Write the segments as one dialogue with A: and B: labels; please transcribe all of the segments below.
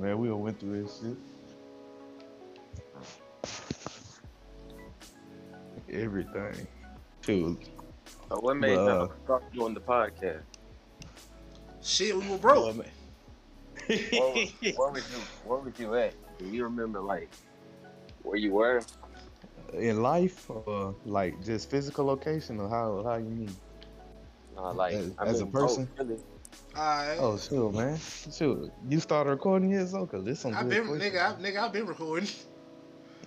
A: man. We all went through this shit. Everything. Too.
B: So what made
A: Well,
B: y'all start doing the podcast?
C: Shit, we were broke.
A: man.
B: Where was, where was you? Where was you at? Do you remember like where you were?
A: In life, or like just physical location, or how how you mean?
B: Uh, like
A: As-
B: I
A: as a
B: mean, both,
A: person?
B: really.
C: Alright.
A: Oh, sure, man. Sure. You started recording years ago, cause this some
C: I've been
A: questions.
C: nigga, I, nigga, I've been recording.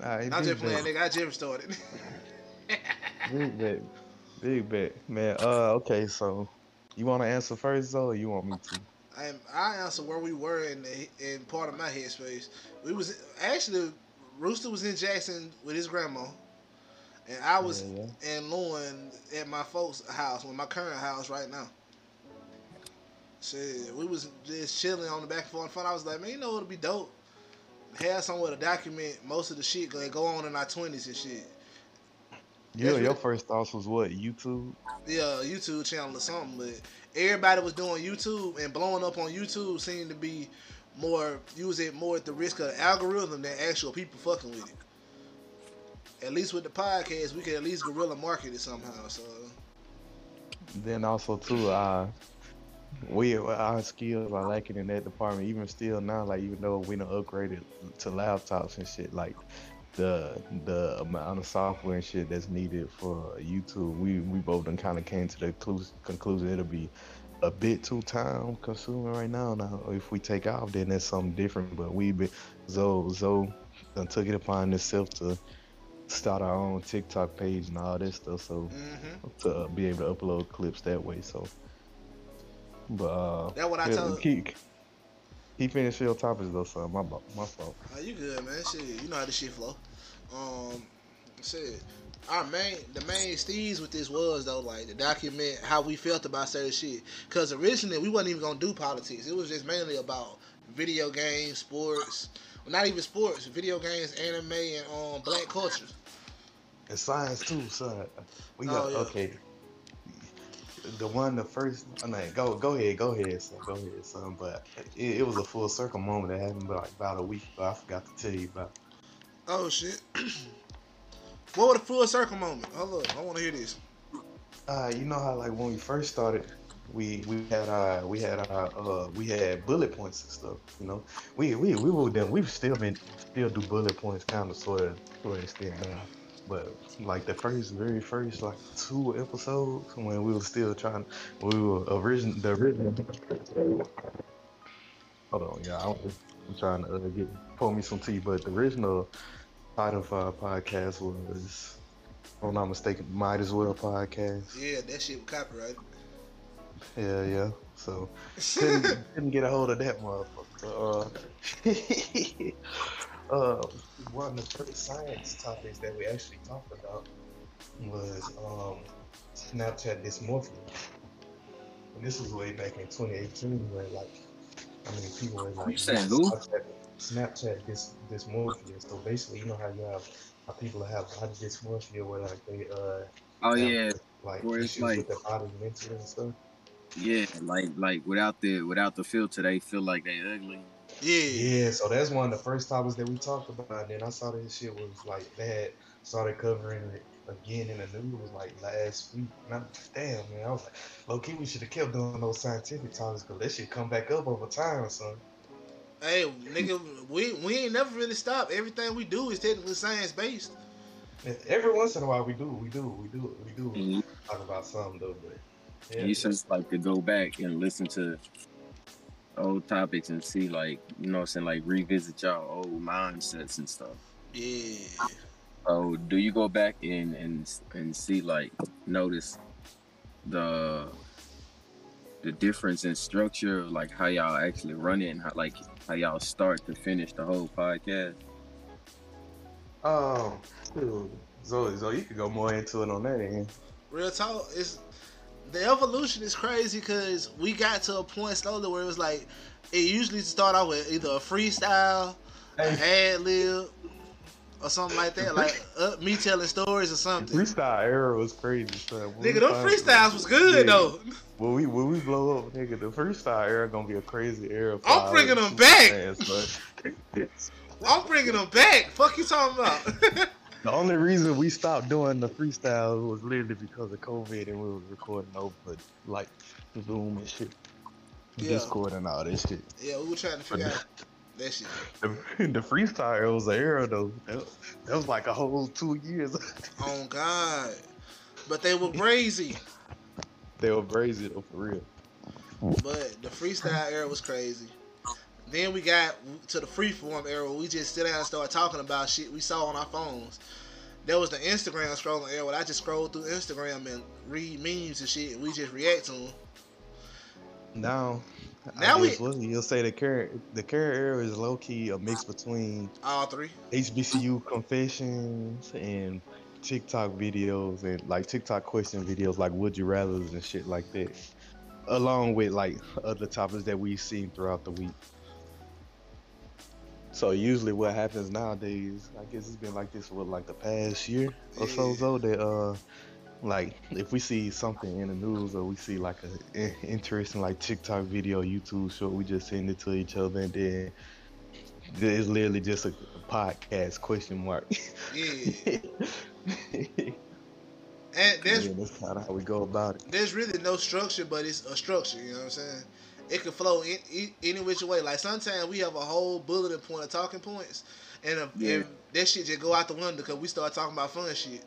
A: Alright,
C: I'm just playing, nigga. I just started.
A: Big bet. Big bet. Man, uh, okay, so you want to answer first, though, or you want me to?
C: And I answer where we were in the, in part of my headspace. We was actually Rooster was in Jackson with his grandma, and I was
A: Yeah,
C: in Louin at my folks' house, with my current house right now. Shit, we was just chilling on the back and forth And fun. I was like, man, you know what'd be dope? Have somewhere to document most of the shit that go on in our twenties and shit.
A: Yeah,
C: That's
A: your first thoughts was what? YouTube?
C: Yeah, YouTube channel or something, but everybody was doing YouTube and blowing up on YouTube seemed to be more use it more at the risk of the algorithm than actual people fucking with it. At least with the podcast, we could at least guerrilla market it somehow. So
A: Then also too, uh, we our skills are lacking in that department. Even still now, like even though we done upgraded to laptops and shit, like the the amount of software and shit that's needed for YouTube, we we both done kind of came to the clus- conclusion it'll be a bit too time consuming right now. Now, if we take off, then that's something different. But we been Zoe Zoe done took it upon itself to start our own TikTok page and all this stuff. So
C: hmm
A: to be able to upload clips that way. So, but uh,
C: that's what I told.
A: keep keep finished your topics though, son. My my fault.
C: Oh, you good, man? Shit, you know how this shit flow. Um, shit. Our main, the main steez with this was though, like to document how we felt about certain shit. Cause originally we wasn't even gonna do politics. It was just mainly about video games, sports. Well, not even sports, video games, anime, and um black culture.
A: And science too, son. We
C: Oh,
A: got
C: yeah.
A: okay. The one, the first, I mean, go go ahead, go ahead, son, go ahead, son. But it, it was a full circle moment that happened like about a week ago. I forgot to tell you about.
C: Oh shit. what was the full circle moment? Hold up, I want to hear this.
A: Uh, you know how like when we first started, we we had our we had our uh we had bullet points and stuff. You know, we we we were them. We've still been still do bullet points, kind of sort of to an extent now. But like the first, very first like two episodes when we were still trying, we were origin the original. Hold on, y'all. I'm, I'm trying to uh, get pour me some tea, but the original title of podcast was, if I'm not mistaken, Might as Well podcast.
C: Yeah, that shit was copyrighted.
A: Yeah, yeah. So couldn't, couldn't get a hold of that motherfucker. Uh, uh, one of the first science topics that we actually talked about was um, Snapchat dysmorphia. And this was way back in 2018 where like, I mean, people were like,
B: You said who?
A: Snapchat, Snapchat dys, dysmorphia. So basically, you know how you have how people have body dysmorphia where like they uh
B: Oh
A: have,
B: yeah,
A: like
B: Where it's
A: issues
B: like-
A: with their body mentally and stuff.
B: yeah. Like like without the without the filter, they feel like they ugly.
C: Yeah.
A: Yeah, so that's one of the first topics that we talked about. And then I saw this shit was like they had started covering it again in the news it was like last week. And I'm damn man, I was like, low key, we should have kept doing those scientific topics because that shit come back up over time, son.
C: Hey, nigga, we we ain't never really stopped. Everything we do is technically science based.
A: Every once in a while, we do, we do, we do, we do
B: And you,
A: talk about something though. But yeah,
B: you just like to go back and listen to old topics and see like you know what I'm saying like revisit y'all old mindsets and stuff.
C: Yeah.
B: So do you go back and and and see like notice the the difference in structure, like how y'all actually run it and how like how y'all start to finish the whole podcast?
A: Oh, dude, Zoe, Zoe, you could go more into it on that end.
C: Real talk, it's the evolution is crazy because we got to a point slowly where it was like it usually start out with either a freestyle, an ad lib, or something like that. Like uh, me telling stories or
A: The
C: something.
A: freestyle era was crazy, son. When
C: Nigga,
A: those
C: freestyles was good
A: Yeah.
C: though.
A: When we when we blow up, nigga, the freestyle era gonna be a crazy era.
C: I'm bringing them back.
A: fans.
C: I'm bringing them back. Fuck you talking about?
A: The only reason we stopped doing the freestyle was literally because of COVID and we was recording over like Zoom and shit,
C: Yeah.
A: Discord and all this shit.
C: yeah, we were trying to figure out that shit.
A: The, the freestyle era was an era though. That, that was like a whole two years.
C: Oh God, but they were crazy.
A: they were crazy though, for real.
C: But the freestyle era was crazy. Then we got to the freeform era where we just sit down and start talking about shit we saw on our phones. There was the Instagram scrolling era where I just scroll through Instagram and read memes and shit and we just react to them.
A: Now,
C: Now we
A: you'll say the current the current era is low key a mix between
C: All three.
A: HBCU confessions and TikTok videos and like TikTok question videos like would you rather's and shit like that. Along with like other topics that we've seen throughout the week. So usually what happens nowadays, I guess it's been like this for like the past year or so
C: Yeah.
A: so that uh like if we see something in the news or we see like a interesting like TikTok video, YouTube short, we just send it to each other and then it's literally just a podcast question mark.
C: Yeah.
A: yeah,
C: And there's
A: that's kind of how we go about it.
C: there's really no structure, but it's a structure. You know what I'm saying? It can flow in, in, any which way. Like sometimes we have a whole bulletin point of talking points, and, if,
B: Yeah.
C: and that shit just go out the window because we start talking about fun shit.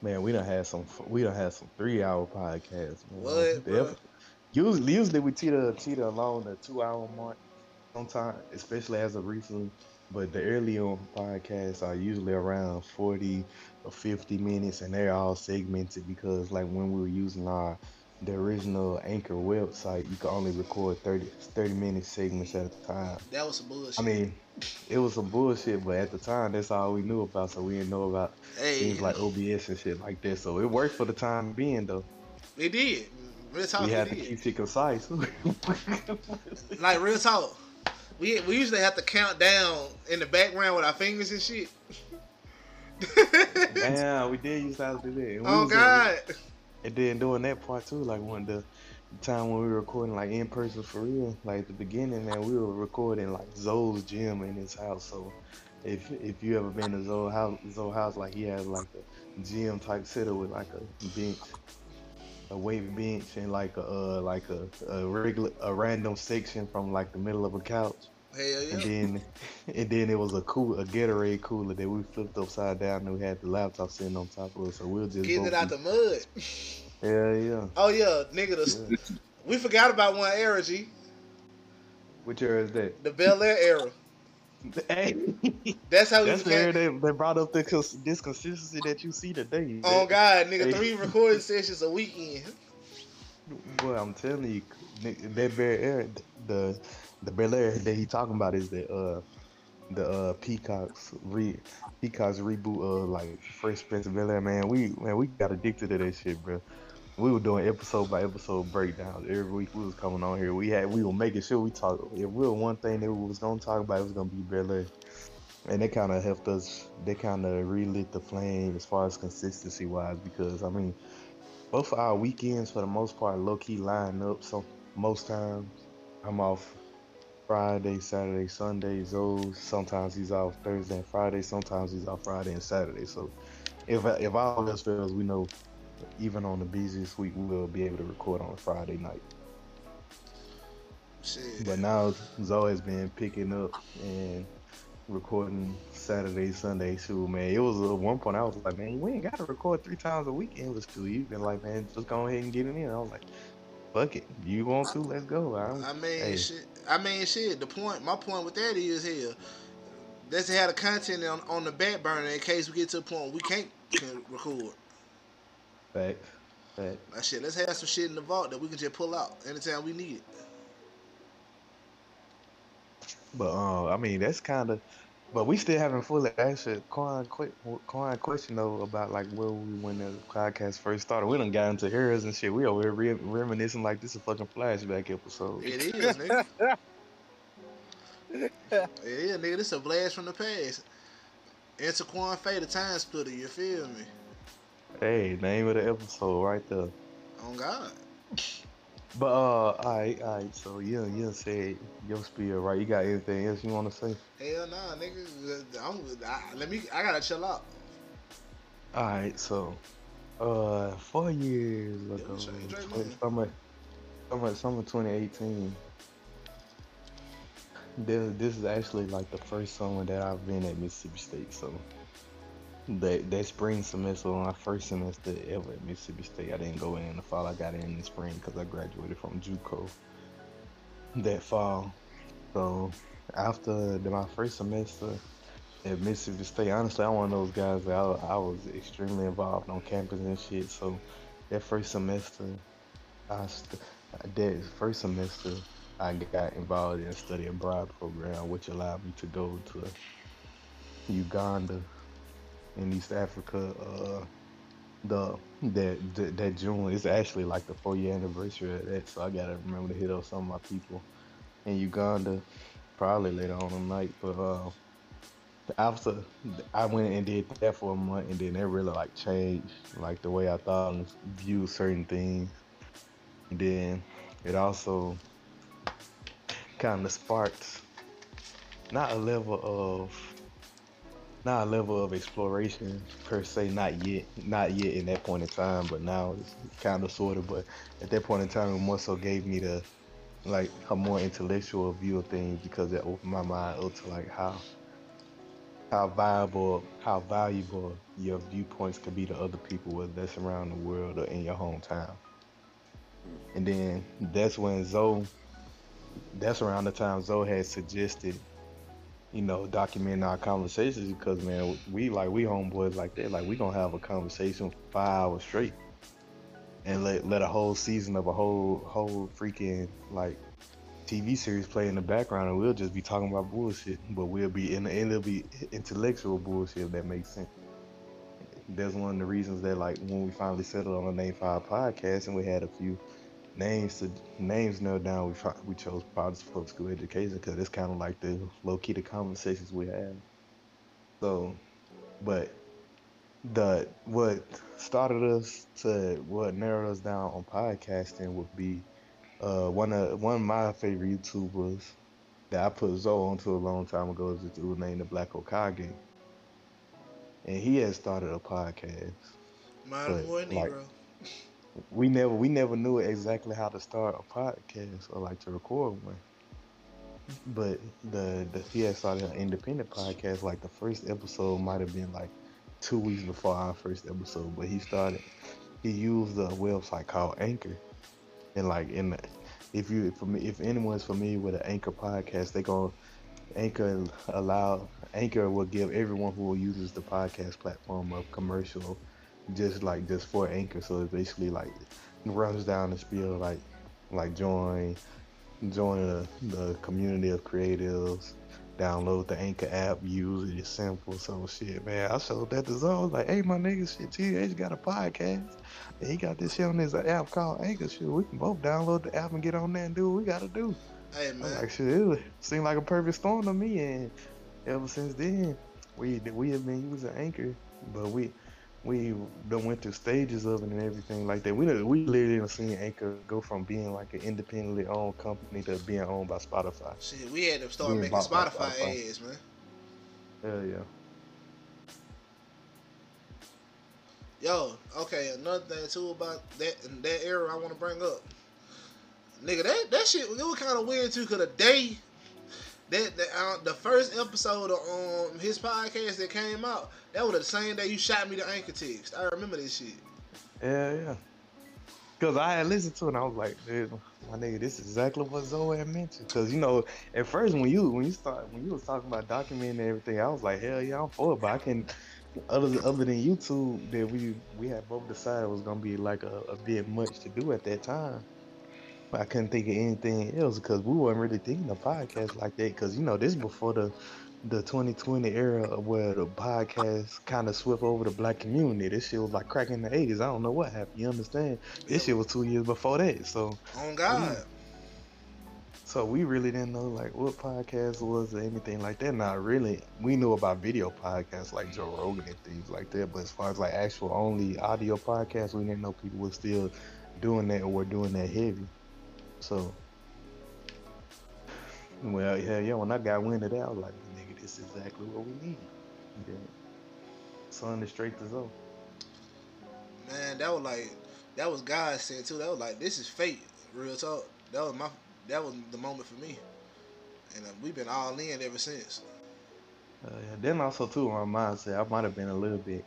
A: Man, we don't have some. We don't have some three hour podcasts. Man.
C: What?
A: Usually, usually we teeter teeter along the two hour mark. Sometimes, especially as of recently, but the early on podcasts are usually around forty or fifty minutes, and they're all segmented because, like, when we were using our the original Anchor website, you could only record 30, 30 minute segments at a time.
C: That was some bullshit.
A: I mean, it was some bullshit, but at the time, that's all we knew about, so we didn't know about
C: hey,
A: things like OBS and shit like that. So it worked for the time being, though.
C: it did. Real talk,
A: we had to
C: did.
A: keep it concise.
C: Like real talk. We we usually have to count down in the background with our fingers and shit.
A: Damn, we did used to have to do that. And we
C: oh
A: in-
C: God.
A: And then doing that part too, like when the time when we were recording like in person for real, like at the beginning, man, we were recording like Zoe's gym in his house. So if if you ever been to Zoe house, Zoe house, like he has like a gym type setup with like a bench, a weight bench, and like a uh, like a, a regular a random section from like the middle of a couch.
C: Hell
A: And then, and then it was a cool, a Gatorade cooler that we flipped upside down, and we had the laptop sitting on top of it. So we'll just
C: Getting it out the mud.
A: Yeah, yeah.
C: Oh yeah, nigga. The,
A: yeah.
C: We forgot about one era, G.
A: Which era is that?
C: The Bel Air era.
A: Hey,
C: That's how we
A: that's the era they, they brought up the cons- this consistency that you see today.
C: Oh
A: That-
C: God, nigga,
A: Hey.
C: three recording sessions a weekend.
A: Boy, I'm telling you, that very era, the the Bel Air that he talking about is the uh the uh Peacock's re Peacock's reboot of like Fresh Prince of Bel Air. Man, we man we got addicted to that shit, bro. We were doing episode by episode breakdowns every week. We was coming on here. We had we were making sure we talk. If we were one thing that we was gonna talk about, it was gonna be Bel Air. And they kind of helped us. They kind of relit the flame as far as consistency wise, because I mean, both of our weekends for the most part low key line up. So most times I'm off Friday, Saturday, Sunday. Those sometimes he's off Thursday and Friday. Sometimes he's off Friday and Saturday. So if if all else fails, we know even on the busiest week we'll be able to record on a Friday night.
C: Shit.
A: But now Zoe has been picking up and recording Saturday, Sunday too, man. It was at one point I was like, man, we ain't gotta record three times a week. It was too been like, man, just go ahead and get it in. I was like, fuck it, you want to? Let's go. I, don't,
C: I mean,
A: Hey.
C: shit. I mean, shit. The point, my point with that is here. Let's have the content on, on the back burner in case we get to a point where we can't can record.
A: fact, fact.
C: Like shit, let's have some shit in the vault that we can just pull out anytime we need it.
A: But uh, I mean, that's kind of. But we still haven't fully answered Quan, que- Quan question though about like where we when the podcast first started. We done got into heroes and shit. We over here re- reminiscing like this is a fucking flashback episode.
C: It is, nigga. Yeah, nigga, this a blast from the past. Interquan Fate, the time splitter, you feel me?
A: Hey, name of the episode right there.
C: On God.
A: But uh, alright, alright. So yeah, yeah, said your spiel, right? You got anything else you want to say?
C: Hell nah, nigga. I'm, I, let me. I gotta chill out.
A: Alright, so uh, four years ago,
C: Drake- Drake
A: twen-
C: money.
A: summer, summer, summer 2018. This, this is actually like the first summer that I've been at Mississippi State. So that that spring semester, my first semester ever at Mississippi State, I didn't go in the fall. I got in in the spring because I graduated from JUCO that fall. So after the, my first semester at Mississippi State, honestly, I'm one of those guys that I, I was extremely involved on campus and shit. So that first semester, I st- that first semester, I got involved in a study abroad program, which allowed me to go to Uganda in East Africa. Uh, the that, that that June is actually like the four year anniversary of that, so I gotta remember to hit up some of my people in Uganda, probably later on tonight. But uh, after I went and did that for a month, and then that really like changed like the way I thought and viewed certain things. And then it also kind of sparked not a level of not a level of exploration per se, not yet, not yet in that point in time, but now it's kind of sort of. But at that point in time, it more so gave me the like a more intellectual view of things because it opened my mind up to like how how viable, how valuable your viewpoints could be to other people, whether that's around the world or in your hometown. And then that's when Zoe, that's around the time Zoe had suggested, you know, documenting our conversations because man, we like we homeboys like that, like we gonna have a conversation five hours straight, and let let a whole season of a whole whole freaking like TV series play in the background, and we'll just be talking about bullshit, but we'll be in, the end, it'll be intellectual bullshit if that makes sense. That's one of the reasons that, like, when we finally settled on a name our podcast, and we had a few names to names nailed down, we we chose Protestant Public School Education because it's kind of like the low key the conversations we have. So, but the what started us to what narrowed us down on podcasting would be uh, one of one of my favorite YouTubers that I put Zoe onto a long time ago is this dude named the Black Okage, and he had started a podcast.
C: Modern Boy
A: like,
C: Negro.
A: We never we never knew exactly how to start a podcast or like to record one. But the the he had started an independent podcast. Like the first episode might have been like two weeks before our first episode, but he started. He used a website called Anchor, and like in the, if you if anyone's familiar with an Anchor podcast, they go Anchor allow Anchor will give everyone who uses the podcast platform a commercial just like just for Anchor. So it basically like runs down the spiel like like join join the, the community of creatives. Download the Anchor app, use it. It's simple. So shit, man. I showed that to Zoe. Was like, hey, my nigga, shit, TH got a podcast. And he got this shit on his app called Anchor. Shit, we can both download the app and get on there and do what we gotta do.
C: Hey
A: I'm
C: man,
A: like, shit, it seemed like a perfect storm to me. And ever since then, we we have been using Anchor, but we we done went through stages of it and everything like that. We we literally done seen Anchor go from being like an independently owned company to being owned by Spotify.
C: shit, we had to start
A: Yeah,
C: making Spotify
A: bop.
C: ads, man.
A: Hell yeah.
C: Yo, okay, another thing too about that that era I want to bring up, nigga, that that shit it was kind of weird too, cause the day that, that uh, the first episode of um his podcast that came out, that was the same day you shot me the anchor text. I remember this shit.
A: Yeah, yeah. Cause I had listened to it and I was like, dude, my nigga, this is exactly what Zoe had mentioned. Cause you know, at first when you when you start when you was talking about documenting and everything, I was like, hell yeah, I'm for it. But I can other than, other than YouTube that we we had both decided was gonna be like a, a bit much to do at that time. I couldn't think of anything else because we weren't really thinking of podcasts like that. Cause you know, this before the the 2020 era where the podcast kind of swept over the black community. This shit was like cracking the 80s. I don't know what happened. You understand? This shit was two years before that. So
C: On God,
A: So we really didn't know like what podcast was or anything like that. Not really. We knew about video podcasts like Joe Rogan and things like that. But as far as like actual only audio podcasts, we didn't know people were still doing that or were doing that heavy. So, well, yeah, yeah. When I got wind of that, I was like, nigga, this is exactly what we need. Then, son, the straight to Zoe.
C: Man, that was like that was God said too. That was like this is fate, real talk. That was my that was the moment for me, and uh, we've been all in ever since.
A: Uh, yeah. Then also too, my mindset, I might have been a little bit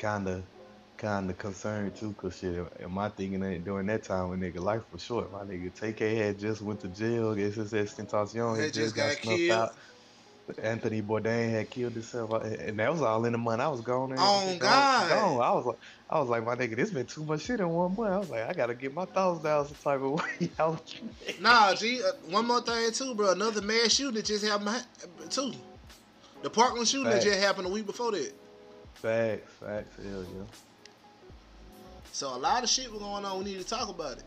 A: kind of, kind of concerned too, cause shit, am I thinking that during that time when nigga life was short, my nigga TK had just went to jail, guess his Tentacion
C: They
A: had
C: just
A: just got,
C: got
A: snuffed
C: killed.
A: out. Anthony Bourdain had killed himself, and that was all in the month. I was gone. there.
C: Oh, God.
A: gone. I was like, I was like, my nigga, this been too much shit in one month. I was like, I gotta get my thoughts down some type of way.
C: Nah, G. Uh, one more thing too, bro. Another mass shooting that just happened ha- too. The Parkland shooting that just happened a week before that.
A: facts, facts, hell yeah.
C: So a lot of shit was going on. We need to talk about it.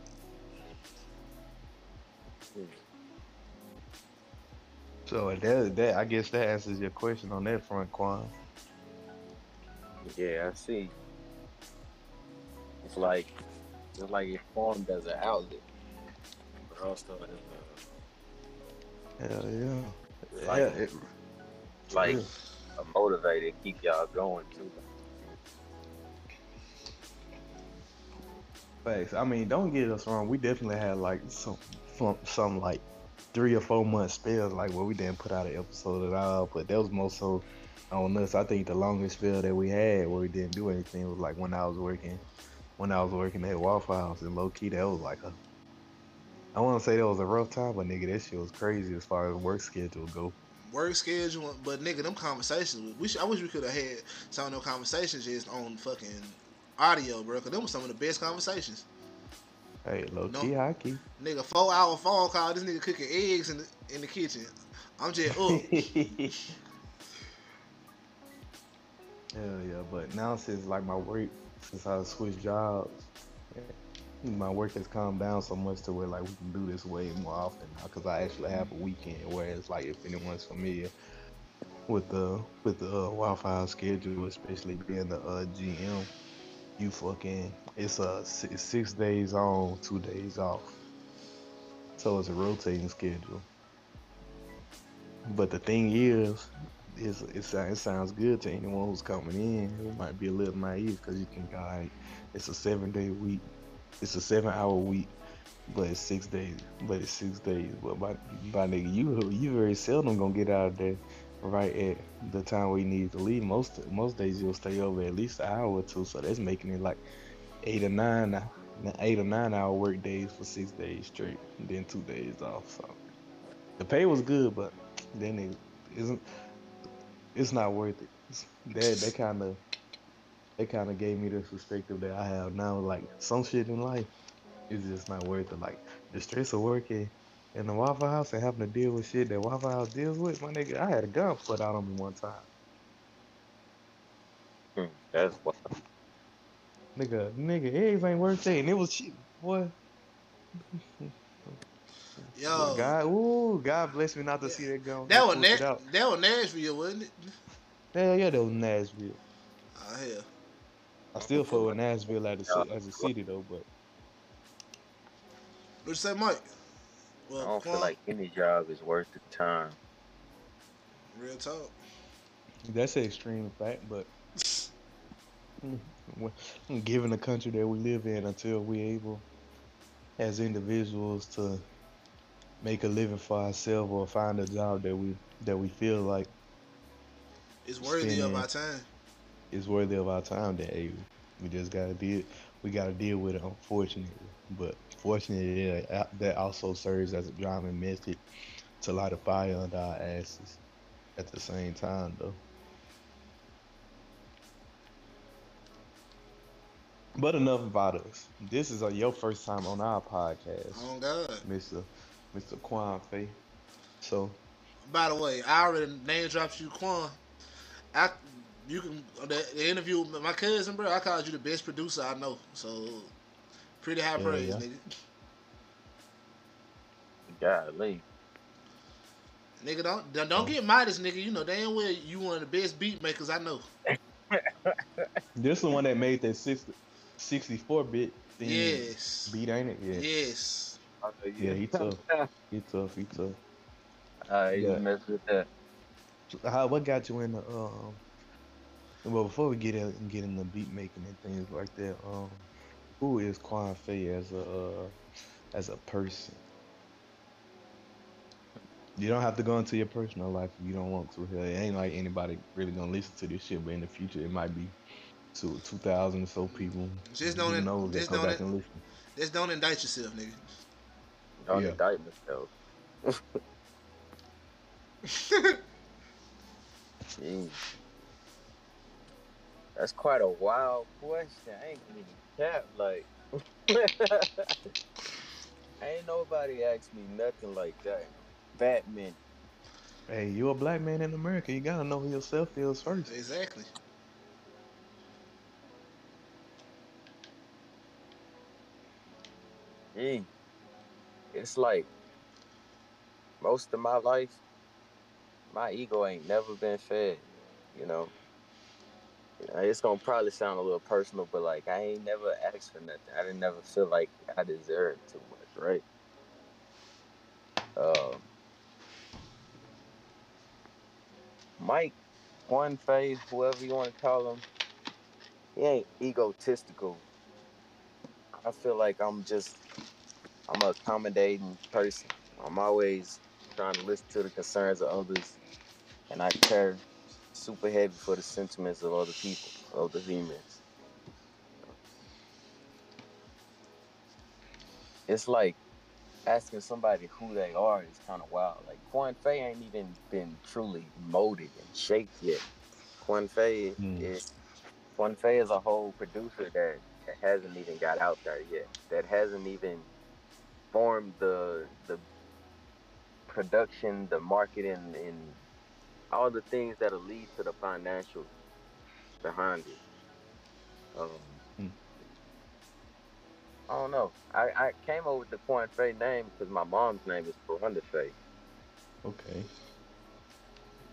A: So that, that, I guess that answers your question on that front, Quan.
B: Yeah, I see. It's like it's like it formed as an outlet, but also as
A: Hell yeah.
B: like,
A: yeah, it,
B: like
A: yeah.
B: a motivator to keep y'all going too.
A: Facts. I mean, don't get us wrong. We definitely had like some, some, like three or four month spells like where we didn't put out an episode at all. But that was more so on us. I think the longest spell that we had where we didn't do anything was like when I was working, when I was working at Waffle House and low key that was like a. I want to say that was a rough time, but nigga, that shit was crazy as far as work schedule go.
C: Work schedule, but nigga, them conversations. We should, I wish we could have had some of them conversations just on fucking audio, bro. Cause them were some of the best conversations.
A: Hey, low
C: No.
A: key hockey.
C: Nigga, four hour phone call. This nigga cooking eggs in the in the kitchen. I'm just up.
A: Hell yeah, but now since like my work, since I switched jobs, my work has calmed down so much to where like we can do this way more often now because I actually have a weekend. Whereas like if anyone's familiar with the with the uh, Wi-Fi schedule, especially being the uh, GM, you fucking it's a six, six days on, two days off. So it's a rotating schedule. But the thing is, it's, it, sounds, good to anyone who's coming in. It might be a little naive because you can like it's a seven day week, it's a seven hour week, but it's six days. But it's six days. But by, by nigga, you you very seldom gonna get out of there right at the time we need to leave. Most most days you'll stay over at least an hour or two. So that's making it like eight or nine eight or nine hour work days for six days straight, then two days off. So the pay was good, but then it isn't. It's not worth it. That that kind of that kind of gave me the perspective that I have now. Like some shit in life is just not worth it. Like the stress of working in the Waffle House and having to deal with shit that Waffle House deals with. My nigga, I had a gun put out on me one time.
B: Hmm, that's what.
A: Nigga, nigga, eggs ain't worth that, and it was cheap, boy.
C: Yo,
A: God, ooh, God bless me not to see that gun.
C: that was
A: push
C: Na-
A: out.
C: that was Nashville, wasn't it?
A: Hell yeah, that was Nashville.
C: Oh hell.
A: I still fuck with Nashville as a, as a city though, but
C: What you say, Mike?
B: I don't feel like any job is worth the time.
C: real talk.
A: that's an extreme fact. But given the country that we live in, until we're able, as individuals, to make a living for ourselves or find a job that we that we feel like
C: It's worthy of our time.
A: It's worthy of our time, That hey, we just gotta deal. We gotta deal with it, unfortunately. But fortunately, yeah, uh, that also serves as a driving method to light a fire under our asses. At the same time, though. But enough about us. This is uh, your first time on our podcast,
C: Oh God.
A: Mr. Mr. Quan Fay. So
C: By the way, I already name dropped you, Quan. I you can the, the interview with my cousin, bro. I called you the best producer I know. So pretty high
A: Yeah,
C: praise,
A: yeah.
C: nigga.
D: Golly.
C: Nigga, don't don't, don't get modest, nigga. You know damn well you one of the best beat makers I know.
A: This the one that made that 60, 64 bit thing
C: Yes.
A: beat, ain't it? Yeah.
C: Yes.
D: Oh,
A: Yeah, he tough. He tough. He tough.
D: I
A: Yeah.
D: yeah. mess with that.
A: How what got you in the um? Well, before we get in, get into beat making and things like that, um, who is Quan Fei as a uh, as a person? You don't have to go into your personal life if you don't want to. Hell, It ain't like anybody really gonna listen to this shit, but in the future it might be to two thousand or so people.
C: Just don't in-
A: know that
C: just don't in-
A: listen.
C: Just don't indict yourself, nigga.
D: Don't
A: Yeah.
D: indict myself. Jeez. That's quite a wild question. I ain't gonna even cap. Like, ain't nobody asked me nothing like that. Batman.
A: Hey, you a black man in America. You gotta know who yourself is first.
C: Exactly.
D: Gee. It's like most of my life, my ego ain't never been fed. You know. Know, it's gonna probably sound a little personal, but like I ain't never asked for nothing. I didn't never feel like I deserved too much, right? Um, Mike, one phase, whoever you want to call him, he ain't egotistical. I feel like I'm just, I'm a accommodating person. I'm always trying to listen to the concerns of others, and I care super heavy for the sentiments of other people, other humans. It's like asking somebody who they are is kind of wild. Like Quan Fei ain't even been truly molded and shaped yet. Quan Fei
A: Mm.
D: is Quan Fei is a whole producer that, that hasn't even got out there yet. That hasn't even formed the the production, the marketing, and all the things that'll lead to the financial behind it. Um,
A: Hmm.
D: I don't know. I, I came up with the Quan Fei name because my mom's name is Farunda Fei.
A: Okay.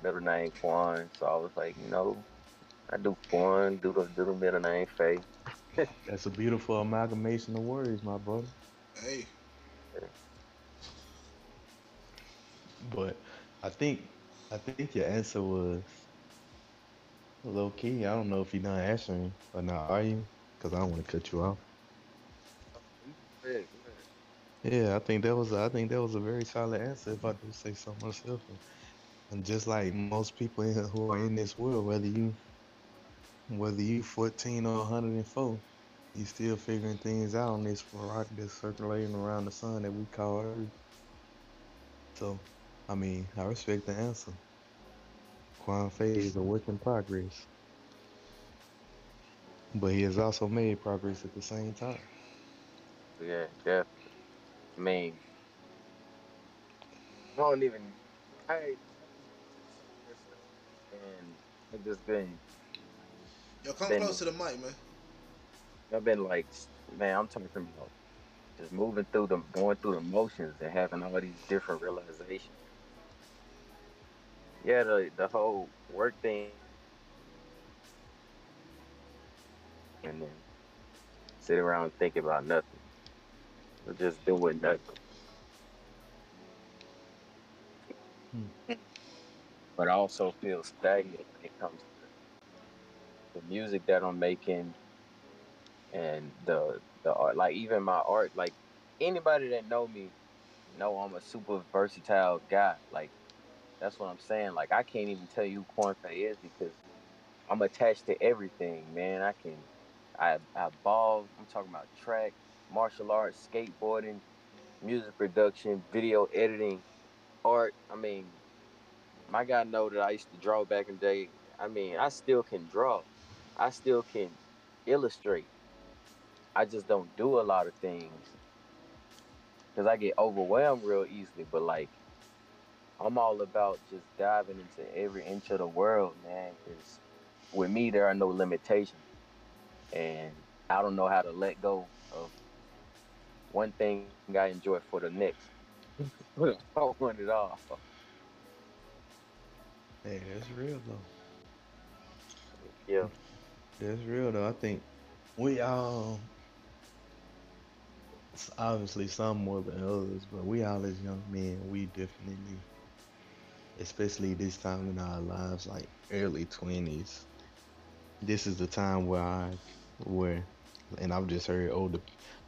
D: Middle name Quan, so I was like, you know, I do Quan, do the do the middle name Fei.
A: That's a beautiful amalgamation of words, my brother.
C: Hey.
A: But I think I think your answer was low key. I don't know if you're not answering or not. Are you? Because I don't want to cut you off. Yeah, I think that was I think that was a very solid answer. If I do say so myself, and just like most people in, who are in this world, whether you whether you 14 or 104, you still figuring things out on this rock that's circulating around the sun that we call Earth. So, I mean, I respect the answer. Quan Fei is a work in progress, but he has also made progress at the same time.
D: Yeah, definitely. I mean, I don't even. I and I've just been.
C: Yo, come
D: Then-
C: close to the mic, man.
D: I've been like, man, I'm talking about just moving through them, going through the motions, and having all these different realizations. Yeah, the the whole work thing, and then sit around and think about nothing, or just doing nothing. Hmm. But I also feel stagnant when it comes to the music that I'm making and the the art. Like even my art, like anybody that know me know I'm a super versatile guy. Like that's what I'm saying. Like I can't even tell you who Quan Fei is because I'm attached to everything, man. I can I I ball, I'm talking about track, martial arts, skateboarding, music production, video editing, art. I mean, my guy know that I used to draw back in the day. I mean, I still can draw. I still can illustrate. I just don't do a lot of things because I get overwhelmed real easily. But like, I'm all about just diving into every inch of the world, man. Because with me, there are no limitations, and I don't know how to let go of one thing I enjoy for the next.
B: I want it all.
A: Hey, that's real though.
B: Yeah.
A: That's real though. I think we all, obviously some more than others, but we all as young men, we definitely, especially this time in our lives, like early twenties, this is the time where I, where, and I've just heard older,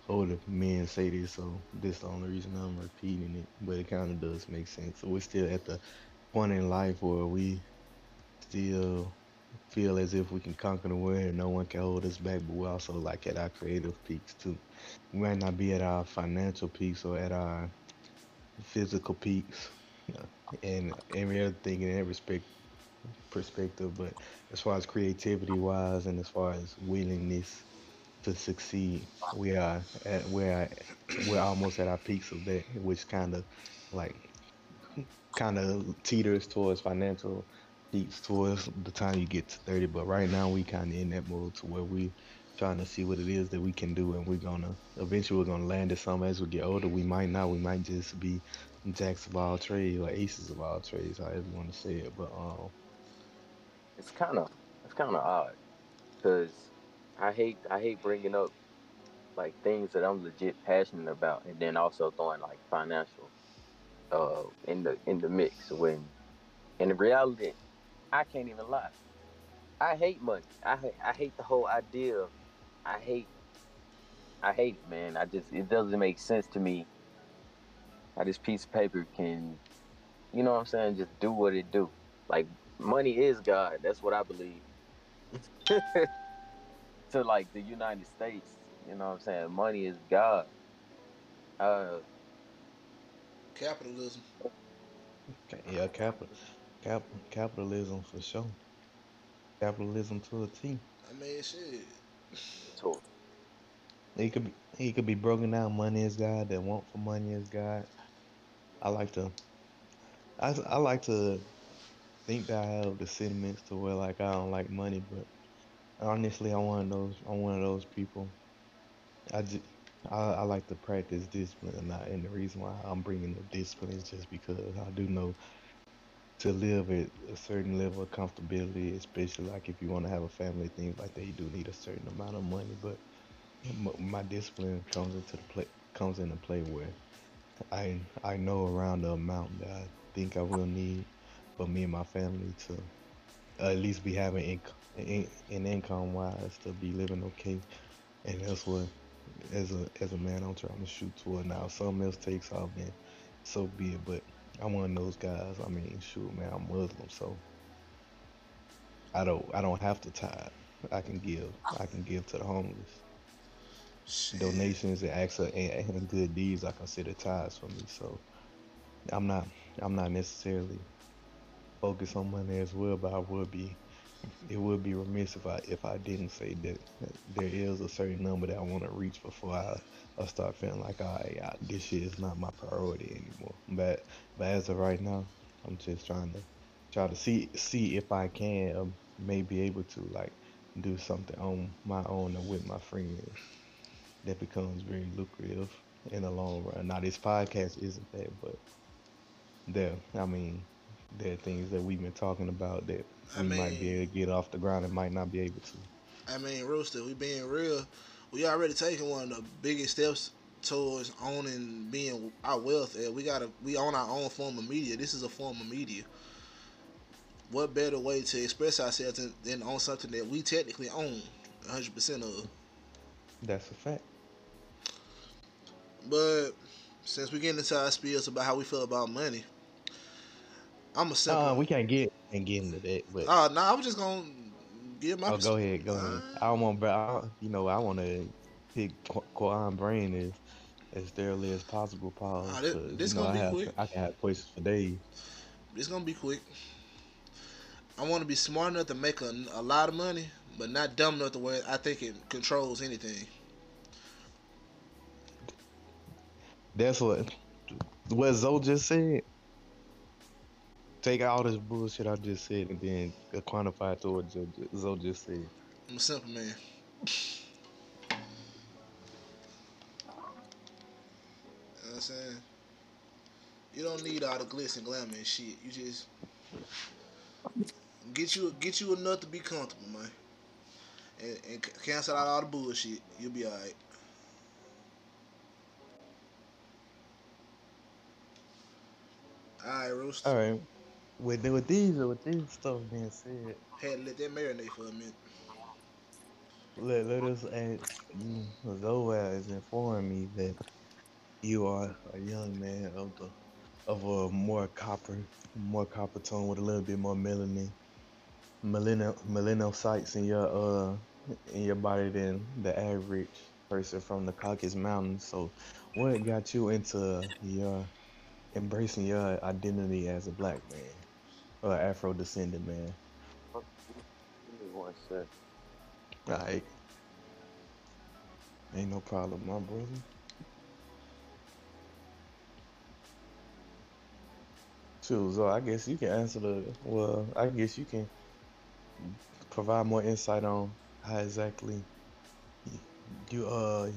A: older men say this, so this is the only reason I'm repeating it, but it kind of does make sense. So we're still at the point in life where we still feel as if we can conquer the world and no one can hold us back, but we're also like at our creative peaks too. We might not be at our financial peaks or at our physical peaks and every other thing in every respect perspective, but as far as creativity wise and as far as willingness to succeed, we are at we're we're almost at our peaks of that, which kind of like kind of teeters towards financial peaks towards the time you get to 30 but right now we kind of in that mode to where we trying to see what it is that we can do and we're gonna eventually we're gonna land at some as we get older. We might not we might just be jacks of all trades or aces of all trades however you want to say it but um
B: It's kind of it's kind of odd because I hate I hate bringing up like things that I'm legit passionate about, and then also throwing like financial uh in the in the mix when in reality I can't even lie. I hate money. I ha- I hate the whole idea. I hate I hate it, man. I just it doesn't make sense to me how this piece of paper can, you know what I'm saying, just do what it do. Like money is God. That's what I believe. to like the United States, you know what I'm saying? Money is God. Uh,
C: Capitalism.
A: yeah capital cap, capitalism for sure capitalism to a T
C: I mean, shit.
B: to
A: it could be it could be broken down money is God that want for money is God I like to I, I like to think that I have the sentiments to where like I don't like money, but honestly, I'm one of those. I'm one of those people. I just I, I like to practice discipline, and, I, and the reason why I'm bringing the discipline is just because I do know to live at a certain level of comfortability, especially like if you want to have a family, things like that, you do need a certain amount of money. But m- my discipline comes into the play comes into play where I I know around the amount that I think I will need for me and my family to at least be having income, in, in income wise to be living okay, and that's what as a as a man I'm trying to shoot toward now. Something else takes off, then so be it. But I'm one of those guys. I mean, shoot, man, I'm Muslim, so I don't I don't have to tithe. I can give. I can give to the homeless.
C: Shit.
A: Donations and acts of, and, good deeds are considered ties for me. So I'm not I'm not necessarily focused on money as well, but I would be it would be remiss if I if I didn't say that, there is a certain number that I want to reach before I, I start feeling like I, I this shit is not my priority anymore. But but as of right now, I'm just trying to try to see see if I can um, may be able to like do something on my own and with my friends that becomes very lucrative in the long run. Now this podcast isn't that, but there I mean there are things that we've been talking about that
C: I
A: we might be able to get off the ground and might not be able to.
C: I mean, Rooster, we being real. We already taking one of the biggest steps towards owning being our wealth. And we gotta we own our own form of media. This is a form of media. What better way to express ourselves than, than on something that we technically own 100% of?
A: That's a fact.
C: But since we getting into our spiels about how we feel about money, I'm a simple.
A: Uh, we can't get and get into that, but
C: Oh, no, I was just gonna give my.
A: oh, go ahead, go ahead. I don't want, I, you know, I want to pick Qu- Quran brain as as thoroughly as possible, Paul.
C: Ah, this- this
A: you know,
C: gonna
A: I
C: be
A: have,
C: quick.
A: I can have questions for days.
C: It's gonna be quick. I want to be smart enough to make a, a lot of money, but not dumb enough to where I think it controls anything.
A: That's what what Zoe just said. Take all this bullshit I just said and then quantify it to what Zoe just said.
C: I'm a simple man. You know what I'm saying? You don't need all the glitz and glamour and shit. You just get you get you enough to be comfortable, man. And, and cancel out all the bullshit. You'll be alright. Alright, Rooster.
A: All right. With with these with these stuff being said,
C: Had to let that marinate for a minute.
A: let, let us ask you, Zoe has informed me that you are a young man of the of a more copper more copper tone with a little bit more melanin melano melanocytes in your uh in your body than the average person from the Caucasus Mountains. So what got you into your embracing your identity as a black man or Afro descendant man?
D: Give me one sec.
A: Like, ain't no problem, my brother. Shoot, so I guess you can answer the. Well, I guess you can provide more insight on how exactly you uh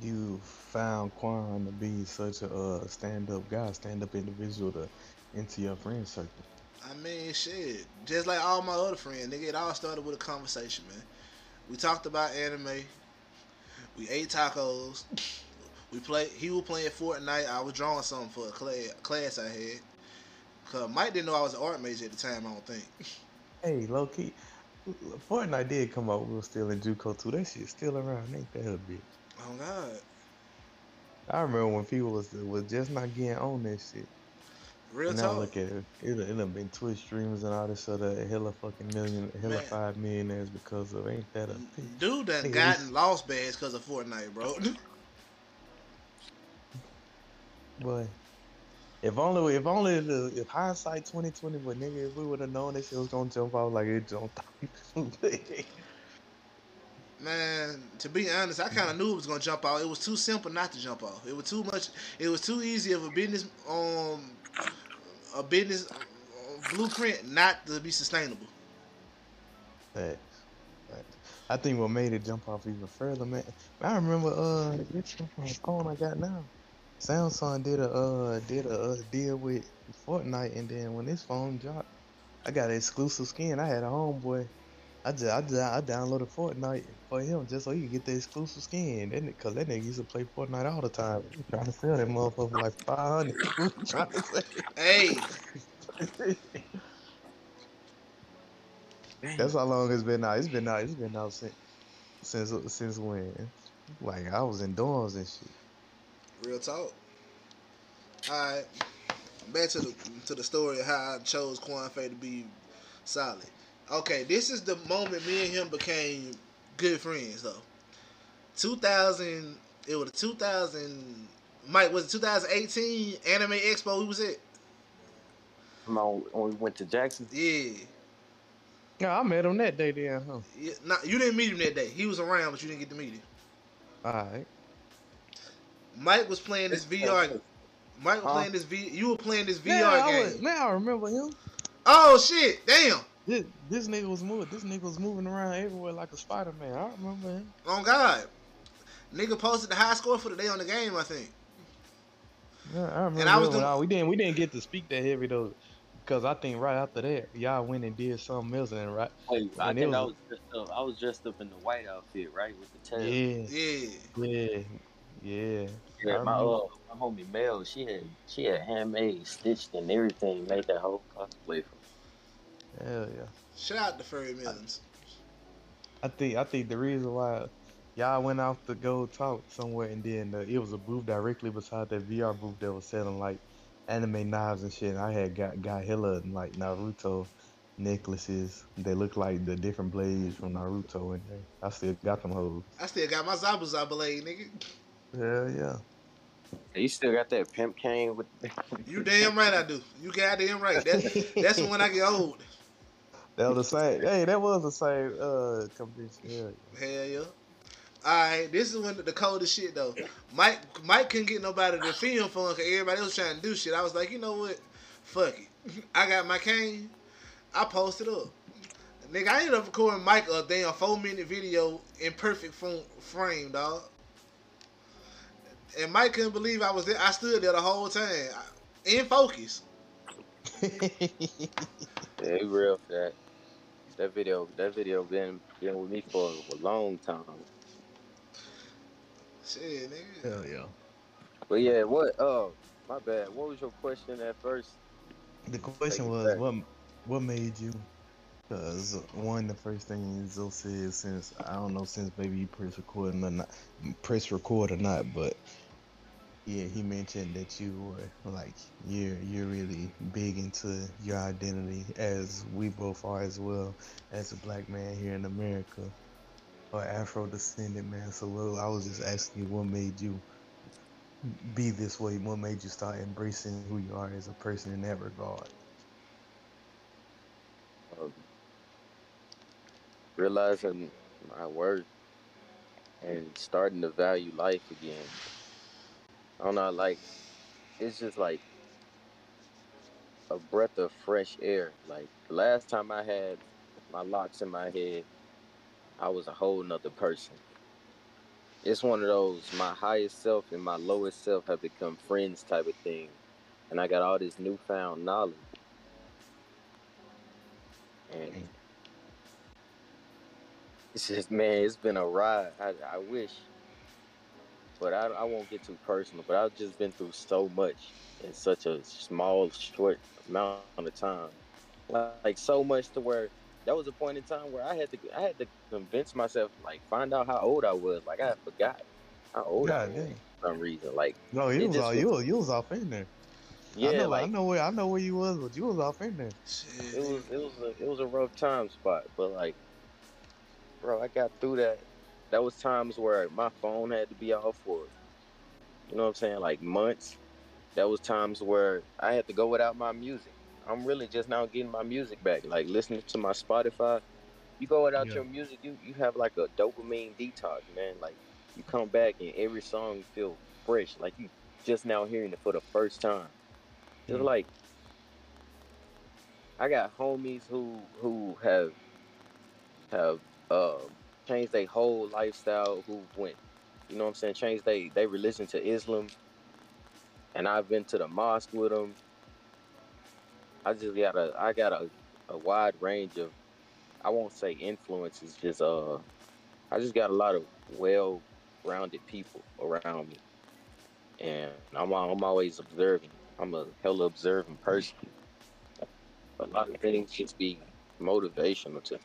A: you found Quan to be such a uh, stand-up guy, stand-up individual to into your friend circle.
C: I mean, shit. Just like all my other friends, nigga, it all started with a conversation, man. We talked about anime. We ate tacos. We played. He was playing Fortnite. I was drawing something for a class, class I had. Cause Mike didn't know I was an art major at the time. I don't think.
A: Hey, low key, Fortnite did come out. We were still in JUCO too. That shit still around, ain't that a bitch?
C: Oh God,
A: I remember when people was was just not getting on that shit.
C: real
A: now
C: talk.
A: look at it. It it done been Twitch streamers and all this other hella fucking million, hella
C: Man.
A: five millionaires because of ain't that a?
C: Dude
A: that
C: gotten lost badge because of Fortnite, bro.
A: Boy, if only if only the, if hindsight twenty twenty, but nigga, if we would have known that shit was gonna jump out like it jumped.
C: Man, to be honest, I kind of knew it was gonna jump off. It was too simple not to jump off. It was too much. It was too easy of a business, um, a business uh, blueprint not to be sustainable.
A: Facts. I think what made it jump off even further, man. I remember uh this phone I got now. Samsung did a uh did a uh, deal with Fortnite, and then when this phone dropped, I got an exclusive skin. I had a homeboy. I just I, just, I downloaded Fortnite for him just so he could get the exclusive skin. That cause that nigga used to play Fortnite all the time. He trying to sell that motherfucker for like five hundred. trying to say.
C: Hey,
A: That's how long it's been out. It's been out. It's been out since since since when? Like I was in dorms and shit.
C: real talk. All right, back to the to the story of how I chose Quan Fei to be solid. Okay, this is the moment me and him became good friends though. 2000, it was 2000. Mike was it 2018 Anime Expo we was at.
D: Come on, when we went to Jackson.
C: Yeah.
A: Yeah, I met him that day then, huh?
C: yeah. Not, you didn't meet him that day. He was around, but you didn't get to meet him.
A: Alright.
C: Mike was playing this VR. Mike was
D: Huh?
C: playing this V. You were playing this VR
A: Man, I
C: game.
A: was- man, I remember him.
C: Oh shit! Damn.
A: This, this nigga was moving. This nigga was moving around everywhere like a Spider Man. I remember him.
C: On God. Nigga posted the high score for the day on the game, I think.
A: Yeah, I remember.
C: And I was
A: him.
C: doing-
A: Nah, we didn't we didn't get to speak that heavy though, because I think right after that y'all went and did something else and right.
D: Hey, I
A: And it
D: think I
A: was-
D: was dressed up. I was dressed up in the white outfit, right, with the tail.
A: Yeah,
C: Yeah.
A: yeah, yeah.
D: Yeah, my uh, my homie Mel, she had she had handmade, stitched, and everything. Made that whole cosplay for.
A: Hell yeah.
C: Shout out to Furry Millions.
A: I think I think the reason why y'all went out to go talk somewhere and then uh, it was a booth directly beside that VR booth that was selling like anime knives and shit. And I had got got hella like Naruto necklaces. They look like the different blades from Naruto in there. I still got them hoes.
C: I still got my Zabu Zabu blade, nigga.
A: Hell yeah.
D: Hey, you still got that pimp cane with?
C: You damn right I do. You goddamn right. That's that's when I get old.
A: That was the same. hey, that was the same uh competition. Yeah.
C: Hell yeah. Alright, this is when the coldest shit though. Mike Mike couldn't get nobody to film for him because everybody was trying to do shit. I was like, you know what? Fuck it. I got my cane. I posted up. Nigga, I ended up recording Mike a damn four minute video in perfect frame, dog. And Mike couldn't believe I was there. I stood there the whole time. In focus.
D: Yeah, real for that. That video, that video been been with me for a long time.
C: Shit, nigga.
A: Hell yeah.
D: But yeah, what? Oh, my bad. What was your question at first?
A: The question was
D: back.
A: what what made you? Because one, the first thing Zo said since I don't know since maybe you press record or not, press record or not, but yeah, he mentioned that you were like you're you're really big into your identity as we both are as well as a black man here in America or Afro descendant man. So well, I was just asking you what made you be this way? What made you start embracing who you are as a person in that regard?
D: Um, realizing my worth and starting to value life again. I don't know, like it's just like a breath of fresh air. Like last time I had my locks in my head, I was a whole nother person. It's one of those my highest self and my lowest self have become friends type of thing. And I got all this newfound knowledge. And it's just man, it's been a ride. I, I wish, but I, I won't get too personal. But I've just been through so much in such a small, short amount of time. Like, so much to where that was a point in time where I had to I had to convince myself, like find out how old I was. Like I forgot how old I was
A: dang.
D: for some reason. Like
A: No, you was all,
D: was-
A: you was, you was off in there.
D: yeah,
A: I know,
D: like
A: I know where I know where you was, but you was off in there.
D: It was it was a, it was a rough time spot, but like, bro, I got through that. That was times where my phone had to be off for, you know what I'm saying, like months. That was times where I had to go without my music. I'm really just now getting my music back, like listening to my Spotify. You go without
A: Yeah.
D: your music, you you have like a dopamine detox, man. Like you come back and every song feel fresh, like you just now hearing it for the first time. Just
A: Mm.
D: like I got homies who who have have uh, changed their whole lifestyle. Who went, you know what I'm saying, changed they they religion to Islam, and I've been to the mosque with them. I just got a I got a, a wide range of I won't say influences, just uh I just got a lot of well rounded people around me. And I'm I'm always observing. I'm a hella observant person. A lot of things just be motivational to.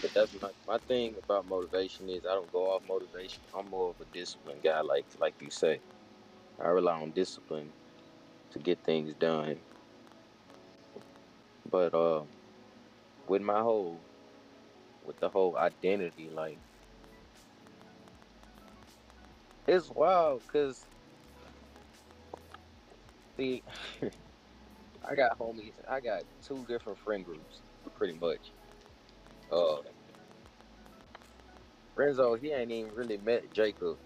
D: But that's my, my thing about motivation is I don't go off motivation. I'm more of a disciplined guy, like like you say. I rely on discipline to get things done. But uh, with my whole, with the whole identity, like it's wild because see, I got homies. I got two different friend groups, pretty much. Uh, Renzo, he ain't even really met Jacob.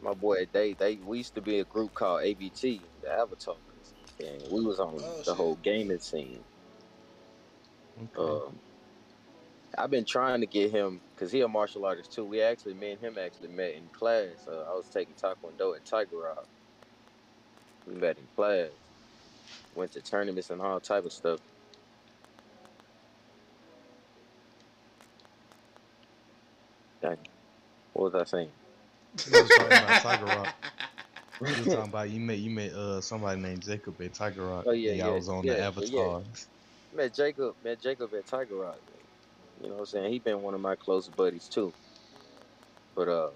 D: My boy, they they we used to be a group called ABT, the Avatars, and we was on
C: Oh,
D: the
C: shit.
D: whole gaming scene.
A: Okay.
D: Um, I've been trying to get him because he a martial artist too. We actually, me and him actually met in class. Uh, I was taking Taekwondo at Tiger Rock. We met in class. Went to tournaments and all type of stuff. Dang. What was I saying?
A: You was talking about Tiger Rock. You was talking about you met you met uh somebody named Jacob at Tiger Rock.
D: Oh, yeah,
A: and y'all was on
D: yeah,
A: the
D: yeah.
A: Avatar.
D: Met Jacob. Met Jacob at Tiger Rock. You know what I'm saying? He been one of my close buddies too. But uh,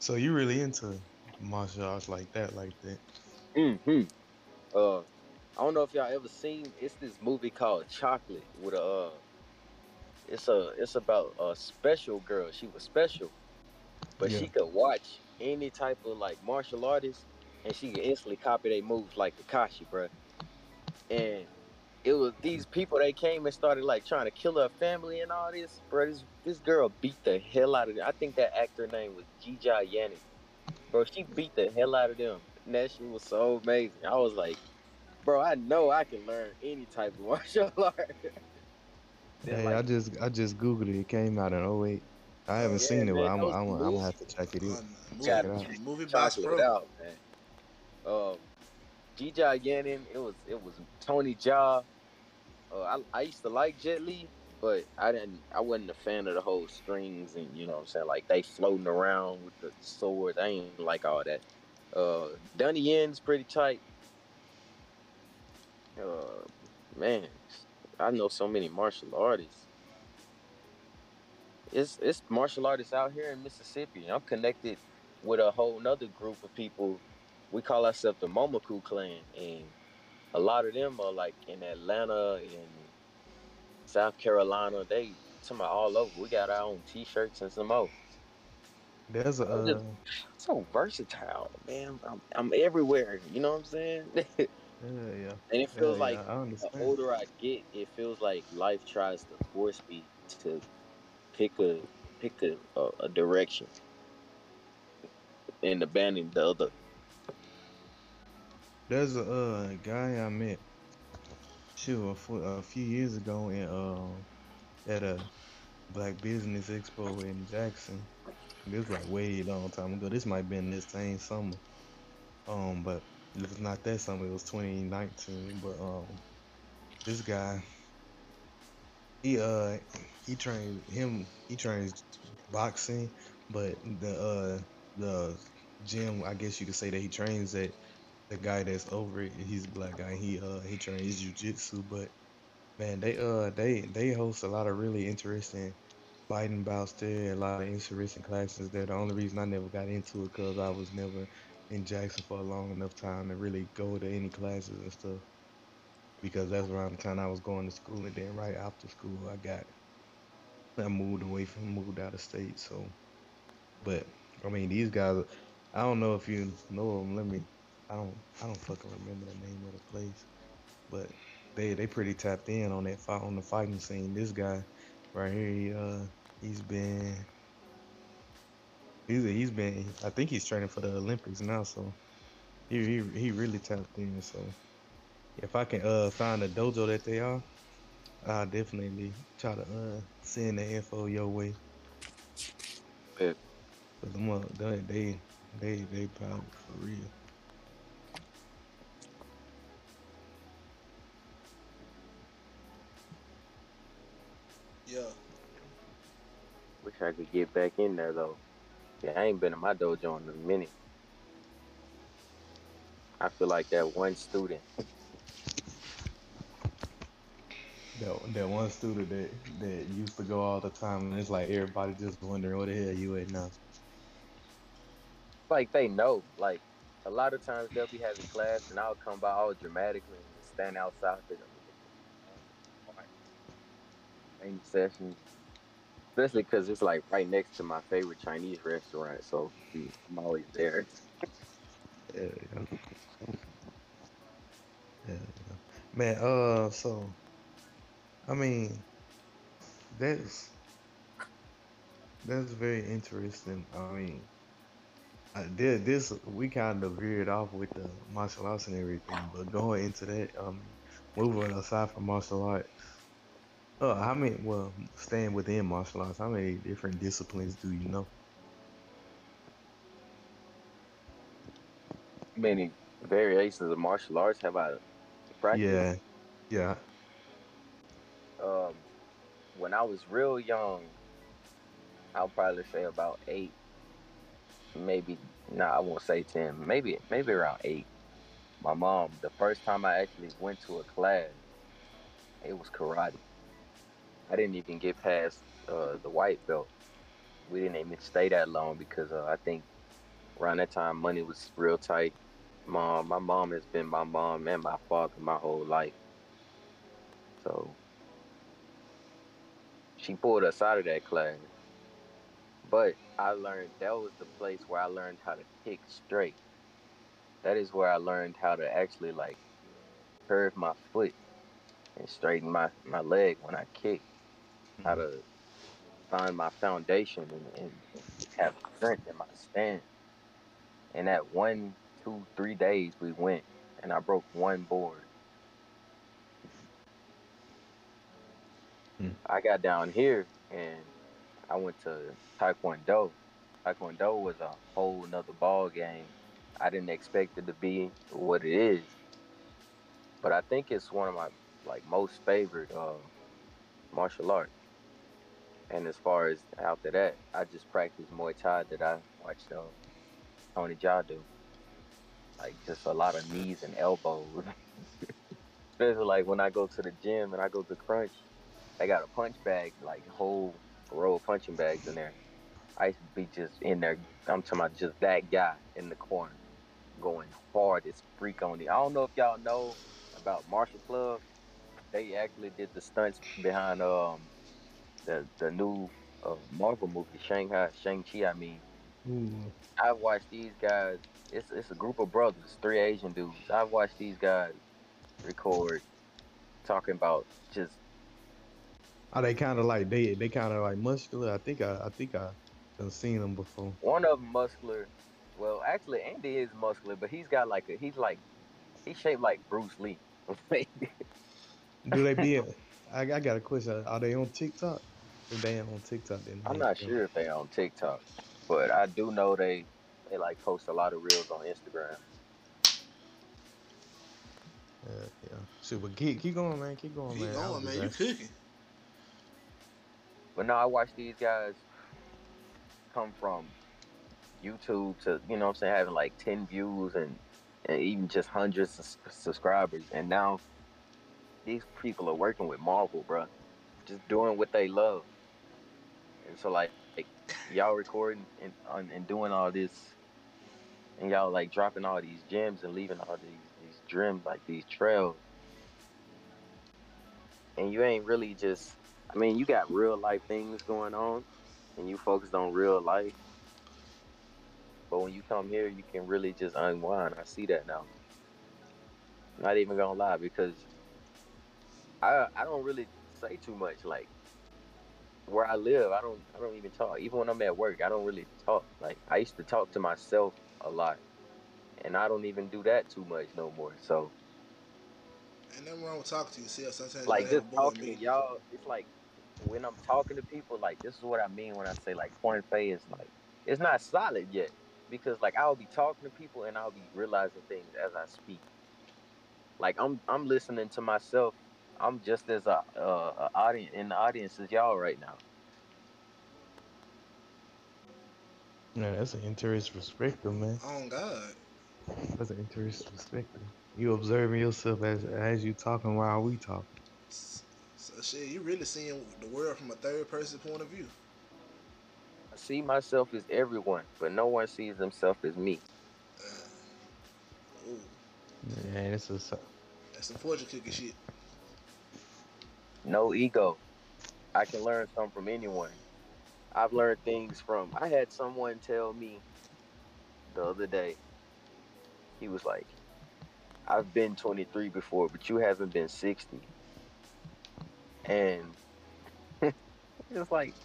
A: So you really into martial arts like that, like that?
D: hmm Uh, I don't know if y'all ever seen. It's this movie called Chocolate with a. Uh, it's a. It's about a special girl. She was special, but
A: Yeah.
D: she could watch any type of like martial artist, and she could instantly copy their moves like Kakashi, bro. And it was these people. They came and started like trying to kill her family and all this, bro. This this girl beat the hell out of them. I think that actor name was Jeeja Yanin. Bro, she beat the hell out of them. And that shit was so amazing. I was like, bro, I know I can learn any type of martial art.
A: Hey,
D: like,
A: I just I just googled it. It came out in 08. I haven't
D: Yeah,
A: seen it, but
D: man,
A: I'm I'm I'm gonna have to check it out.
C: Um,
A: Check
C: movie,
A: it out.
C: movie box
D: chocolate
C: pro.
D: out, man. Um, G. Gannon, it was it was Tony Jaa. Uh, I I used to like Jet Li, but I didn't. I wasn't a fan of the whole strings and you know what I'm saying like they floating around with the swords. I ain't like all that. Uh, Donnie Yen's pretty tight. Uh, man, I know so many martial artists. It's it's martial artists out here in Mississippi. I'm connected with a whole nother group of people. We call ourselves the Momoku clan, and a lot of them are like in Atlanta and South Carolina. They talking about all over. We got our own T-shirts and some more.
A: There's a
D: I'm
A: uh,
D: just- So versatile, man. I'm, I'm everywhere. You know what I'm saying? and
A: yeah, yeah,
D: it feels
A: yeah,
D: like
A: I
D: the
A: understand.
D: older I get, it feels like life tries to force me to pick a pick a, a, a direction and abandon the other.
A: There's a uh, guy I met, sure, a, a few years ago in um at a Black Business Expo in Jackson. This was like way long time ago. This might have been this same summer. Um, but it was not that summer. It was 2019. But um, this guy, he uh he trained him. He trains boxing, but the uh the gym, I guess you could say that he trains at the guy that's over it, he's a black guy. He uh he trains jujitsu, but man, they uh they they host a lot of really interesting fighting bouts there, a lot of interesting classes there. The only reason I never got into it because I was never in Jackson for a long enough time to really go to any classes and stuff. Because that's around the time I was going to school, and then right after school, I got I moved away from moved out of state. So, but I mean, these guys, I don't know if you know them. Let me I don't I don't fucking remember the name of the place, but they they pretty tapped in on that fight on the fighting scene. This guy right here, he, uh, he's been he's he's been I think he's training for the Olympics now, so he he, he really tapped in. So if I can uh find a dojo that they are, I'll definitely try to uh send the info your way.
D: Yeah.
A: Cause them, uh, they they they they probably for real.
C: Yeah.
D: Wish I could get back in there though. Yeah, I ain't been in my dojo in a minute. I feel like that one student.
A: That, that one student that, that used to go all the time, and it's like everybody just wondering where the hell you at now.
D: Like they know. Like a lot of times they'll be having class and I'll come by all dramatically and stand outside for them. Any sessions. Especially because it's like right next to my favorite Chinese restaurant, so I'm always there.
A: Yeah, yeah. Yeah, yeah. Man, uh, so, I mean, that's that's very interesting. I mean, I did this. We kind of veered off with the martial arts and everything, but going into that, um, moving aside from martial arts, uh, how many? Well, staying within martial arts, how many different disciplines do you know?
D: Many variations of martial arts have I practiced.
A: Yeah, yeah.
D: um, when I was real young, I'll probably say about eight, maybe. Nah, I won't say ten. Maybe maybe around eight. My mom, the first time I actually went to a class, it was karate. I didn't even get past uh, the white belt. We didn't even stay that long because uh, I think around that time money was real tight. Mom, my mom has been my mom and my father my whole life. So she pulled us out of that class. But I learned that was the place where I learned how to kick straight. That is where I learned how to actually like curve my foot and straighten my, my leg when I kick. How to find my foundation and, and have strength in my stance. And that one, two, three days we went and I broke one board.
A: Hmm.
D: I got down here and I went to Taekwondo. Taekwondo was a whole nother ball game. I didn't expect it to be what it is, but I think it's one of my like most favorite uh, martial arts. And as far as after that, I just practiced Muay Thai that I watched uh, Tony Jaa do. Like just a lot of knees and elbows. Especially like when I go to the gym and I go to crunch, they got a punch bag, like whole row of punching bags in there. I used to be just in there. I'm talking about just that guy in the corner, going hard as freak on it. I don't know if y'all know about Martial Club. They actually did the stunts behind um the the new uh, Marvel movie Shanghai Shang Chi. I mean,
A: Ooh.
D: I've watched these guys. It's it's a group of brothers, three Asian dudes. I've watched these guys record talking about just
A: Are they kind of like they they kind of like muscular? I think I I think I done seen them before.
D: one of them muscular. Well, actually, Andy is muscular, but he's got like a he's like he's shaped like Bruce Lee.
A: Do they be? I, I got a question. Are they on TikTok? If they ain't on TikTok, then
D: I'm not sure if they on TikTok, but I do know they they like post a lot of reels on Instagram.
A: Uh, yeah, yeah. Shoot, but keep keep going, man. Keep going,
C: Keep
A: man. I
C: going, man. You
A: asking.
C: cooking.
D: But no, I watch these guys come from YouTube to, you know what I'm saying, having like 10 views and, and even just hundreds of subscribers. And now these people are working with Marvel, bro. Just doing what they love. And so, like, like y'all recording and, and doing all this, and y'all like dropping all these gems and leaving all these, these dreams, like these trails. And you ain't really just I mean, you got real life things going on, and you focused on real life. But when you come here, you can really just unwind. I see that now. Not even gonna lie, because I I don't really say too much. Like where I live, I don't I don't even talk. Even when I'm at work, I don't really talk. Like I used to talk to myself a lot, and I don't even do that too much no more. So
C: Ain't nothing wrong with talking to yourself. Sometimes
D: like just talking to y'all, it's like when I'm talking to people, like this is what I mean when I say like Quan Fei is like it's not solid yet because like I'll be talking to people and I'll be realizing things as I speak. Like I'm I'm listening to myself. I'm just as a, a, a audience in the audience as y'all right now.
A: Man, that's an interesting perspective, man.
C: Oh God.
A: That's an interesting perspective. You observing yourself as as you talking while we talking.
C: So shit, you really seeing the world from a third person point of view.
D: I see myself as everyone, but no one sees themselves as me.
C: Uh, ooh,
A: Man, it's a so-
C: that's some fortune cookie shit.
D: No ego. I can learn something from anyone. I've learned things from. I had someone tell me the other day. He was like, "I've been 23 before, but you haven't been 60." And it's like,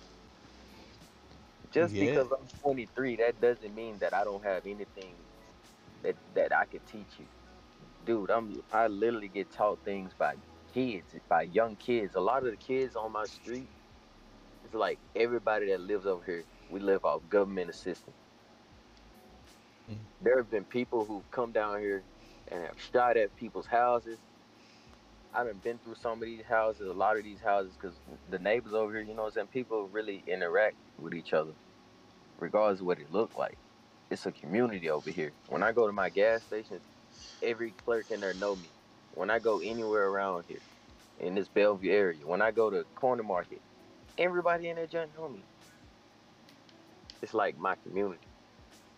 D: just
A: Yeah.
D: because I'm 23, that doesn't mean that I don't have anything that that I could teach you, dude. I'm I literally get taught things by kids, by young kids. A lot of the kids on my street, it's like everybody that lives over here, we live off government assistance.
A: Mm.
D: There have been people who've come down here and have shot at people's houses. I done been through some of these houses, a lot of these houses, because the neighbors over here, you know what I'm saying? People really interact with each other, regardless of what it look like. It's a community over here. When I go to my gas stations, every clerk in there know me. When I go anywhere around here, in this Bellevue area, when I go to corner market, everybody in there just know me. It's like my community.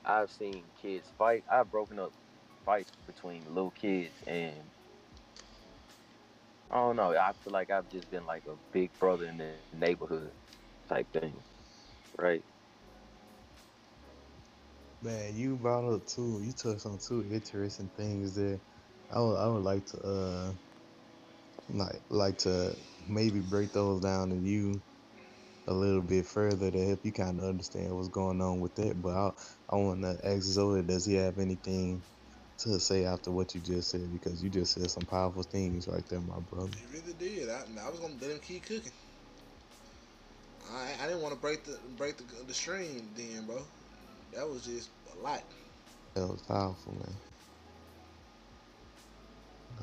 D: I've seen kids fight. I've broken up fights between little kids and I don't know. I feel like I've just been like a big brother in the neighborhood type thing. Right?
A: Man, you brought up two. You touched on two interesting things there. I would, I would like to, uh, like, like to maybe break those down to you a little bit further to help you kind of understand what's going on with that. But I, I want to ask Zoe, does he have anything to say after what you just said? Because you just said some powerful things right there, my brother.
C: He really did. I, I was gonna let him keep cooking. I, I didn't want to break the break the, the stream then, bro. That was just a lot.
A: That was powerful, man.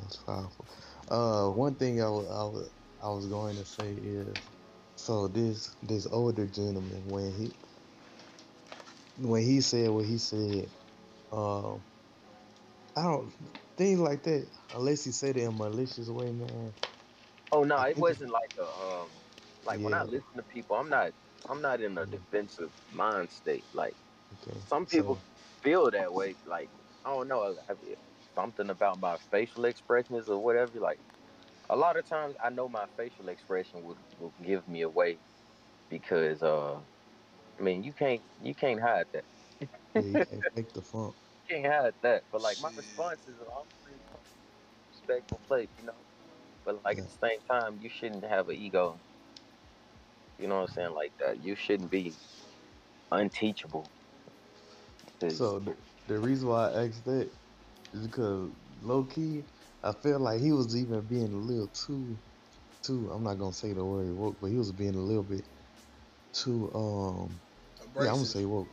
A: Was powerful. Uh, one thing I was, I I was going to say is, so this this older gentleman when he when he said what he said, um, I don't things like that unless he said it in a malicious way, man.
D: Oh no, it wasn't like a um like when I listen to people, I'm not I'm not in a defensive mind state. Like
A: Okay.
D: some people
A: so-
D: feel that way. Like I don't know, I- I- something about my facial expressions or whatever. Like a lot of times, I know my facial expression will will give me away because uh, I mean you can't you can't hide that.
A: yeah, you can't fake the funk.
D: You can't hide that. But like my
C: Shit.
D: responses are all pretty respectful place, you know. But like at the same time, you shouldn't have an ego. You know what I'm saying? Like that. You shouldn't be unteachable.
A: So the, the reason why I asked that is because low key, I felt like he was even being a little too, too. I'm not gonna say the word woke, but he was being a little bit too. Um, yeah, I'm gonna say woke.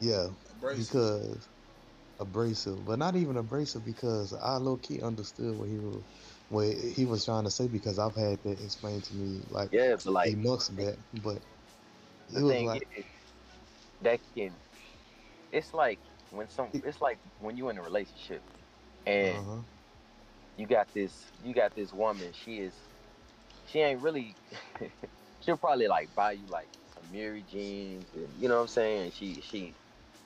A: Yeah,
C: Abrasive.
A: because abrasive, but not even abrasive because I low key understood what he was, what he was trying to say because I've had that explained to me like
D: yeah, but like
A: eight months back, but it
D: the
A: was like
D: is, that can. It's like when some. It's like when you in a relationship, and
A: uh-huh.
D: you got this you got this woman she is she ain't really she'll probably like buy you like some Mary jeans and you know what I'm saying she she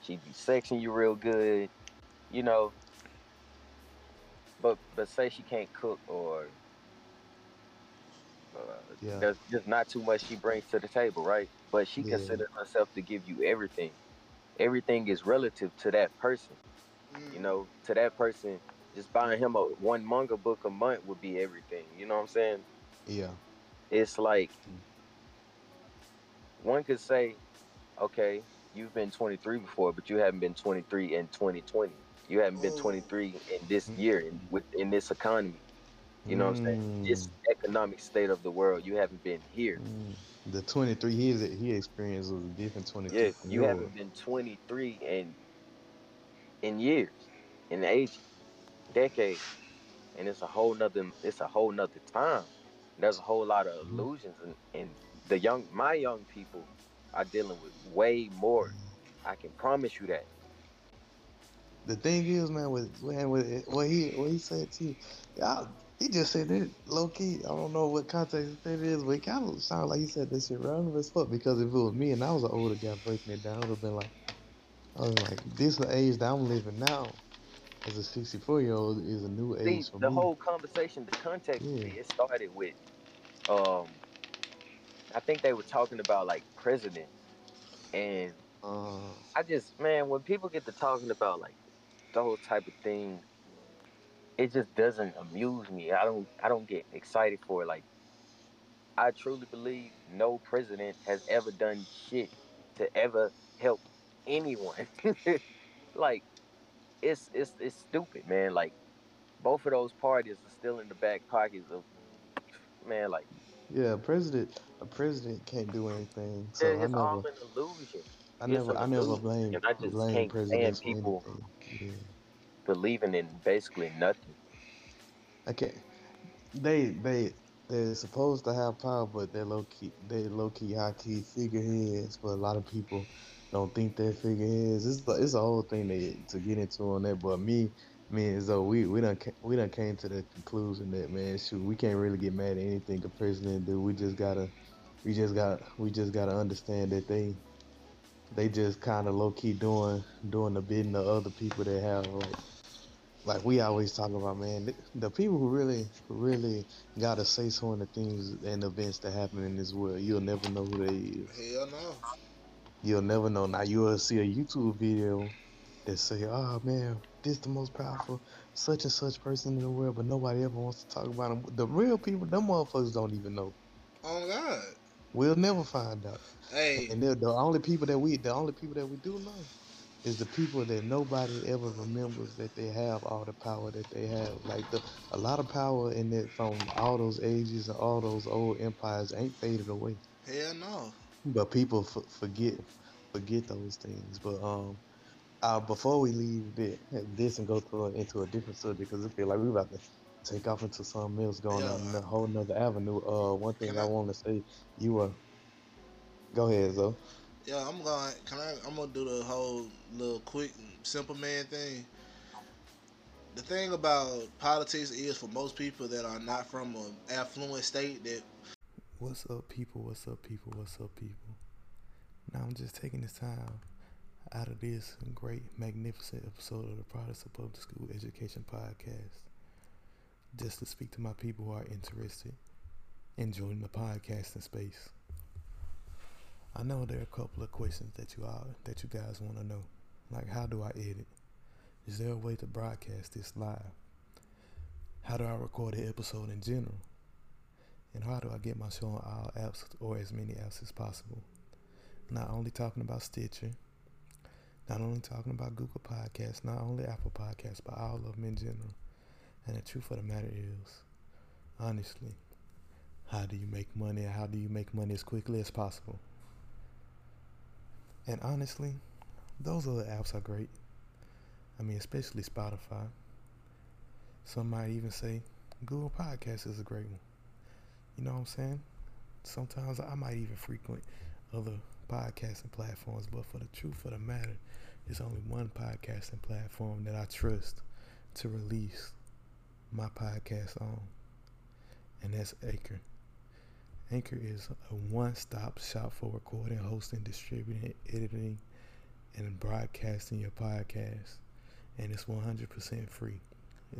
D: she be sexing you real good you know but but say she can't cook or uh,
A: Yeah.
D: there's just not too much she brings to the table right but she
A: Yeah.
D: considers herself to give you everything everything is relative to that person
C: Mm.
D: you know, to that person, just buying him a one manga book a month would be everything. You know what I'm saying?
A: yeah,
D: It's like one could say, okay, you've been 23 before, but you haven't been 23 in 2020. You haven't been 23 in this
A: Mm.
D: year in with in this economy. You know what I'm saying? This economic state of the world, you haven't been here.
A: Mm. The 23 years that he experienced was a different 23.
D: Yeah, you
A: yours.
D: haven't been 23 in in years, in age, decades, and it's a whole nother. It's a whole nother time. There's a whole lot of
A: Mhm.
D: illusions, and, and the young, my young people, are dealing with way more. I can promise you that.
A: The thing is, man, with man, with what he what he said to you, y'all, he just said it low key. I don't know what context it is, but it kind of sounded like he said this shit random as fuck. Because if it was me and I was an older guy breaking it down, I would have been like, I was like, this is the age that I'm living now. As a 64 year old is a new
D: See,
A: age for
D: the
A: me.
D: whole conversation, the context,
A: Yeah.
D: it, it started with, um, I think they were talking about like presidents, and
A: uh,
D: I just man, when people get to talking about like those type of things, it just doesn't amuse me. I don't I don't get excited for it. Like I truly believe no president has ever done shit to ever help anyone. like it's it's it's stupid, man. Like both of those parties are still in the back pockets of man, like
A: yeah, president, a president can't do anything. So I
D: it's all
A: never,
D: an illusion.
A: I never, I never blame
D: I just
A: blame
D: can't
A: presidents for
D: people.
A: Yeah.
D: Believing in basically nothing.
A: Okay, they they they're supposed to have power, but they're low key they low key high key figureheads. But a lot of people don't think they're figureheads. It's it's a whole thing they, to get into on that. But me, me and Zoe, we we done we done came to the conclusion that man, shoot, we can't really get mad at anything the president do. We just gotta we just got we just gotta understand that they they just kind of low key doing doing the bidding of other people that have like like we always talk about, man, the, the people who really, really gotta say so in the things and events that happen in this world, you'll never know who they is.
C: Hell no.
A: You'll never know. Now you'll see a YouTube video that say, "Oh man, this the most powerful such and such person in the world," but nobody ever wants to talk about them. The real people, them motherfuckers don't even know.
C: Oh God.
A: We'll never find out.
C: Hey,
A: And they're the only people that we, the only people that we do know, is the people that nobody ever remembers that they have all the power that they have. Like the, a lot of power in it from all those ages and all those old empires ain't faded away.
C: Hell no.
D: But people f- forget forget those things. But um, uh, before we leave thi- this and go to into a different subject, because I feel like we about to take off into something else going on a whole nother avenue. Uh, one thing I,
C: I-
D: want to say, you were. Go ahead, Zo.
C: Yeah, I'm going. Can I? I'm gonna do the whole little quick simple man thing. The thing about politics is for most people that are not from an affluent state that
A: What's up, people? What's up, people? What's up, people? Now I'm just taking this time out of this great, magnificent episode of the of Public School Education Podcast just to speak to my people who are interested in joining the podcasting space. I know there are a couple of questions that you all that you guys want to know, like how do I edit? Is there a way to broadcast this live? How do I record an episode in general? And how do I get my show on all apps or as many apps as possible? Not only talking about Stitcher, not only talking about Google Podcasts, not only Apple Podcasts, but all of them in general. And the truth of the matter is, honestly, how do you make money? How do you make money as quickly as possible? And honestly, those other apps are great. I mean, especially Spotify. Some might even say Google Podcasts is a great one. You know what I'm saying? Sometimes I might even frequent other podcasting platforms, but for the truth of the matter, there's only one podcasting platform that I trust to release my podcast on, and that's Anchor. Anchor is a one stop shop for recording, hosting, distributing, editing, and broadcasting your podcast. And it's 100% free.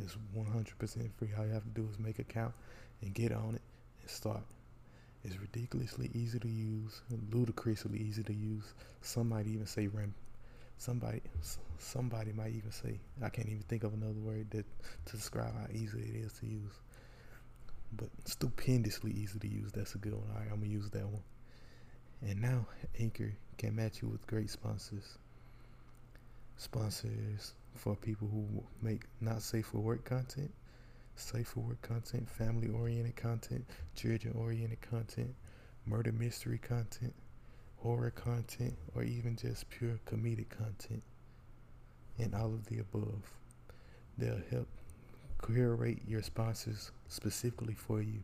A: It's 100% free. All you have to do is make an account and get on it and start. It's ridiculously easy to use, ludicrously easy to use. Some might even say ram. Somebody, somebody might even say I can't even think of another word that to describe how easy it is to use. But stupendously easy to use. That's a good one. All right, I'm gonna use that one. And now Anchor can match you with great sponsors. Sponsors for people who make not safe for work content safe for work content, family oriented content, children oriented content, murder mystery content, horror content, or even just pure comedic content, and all of the above. They'll help curate your sponsors specifically for you.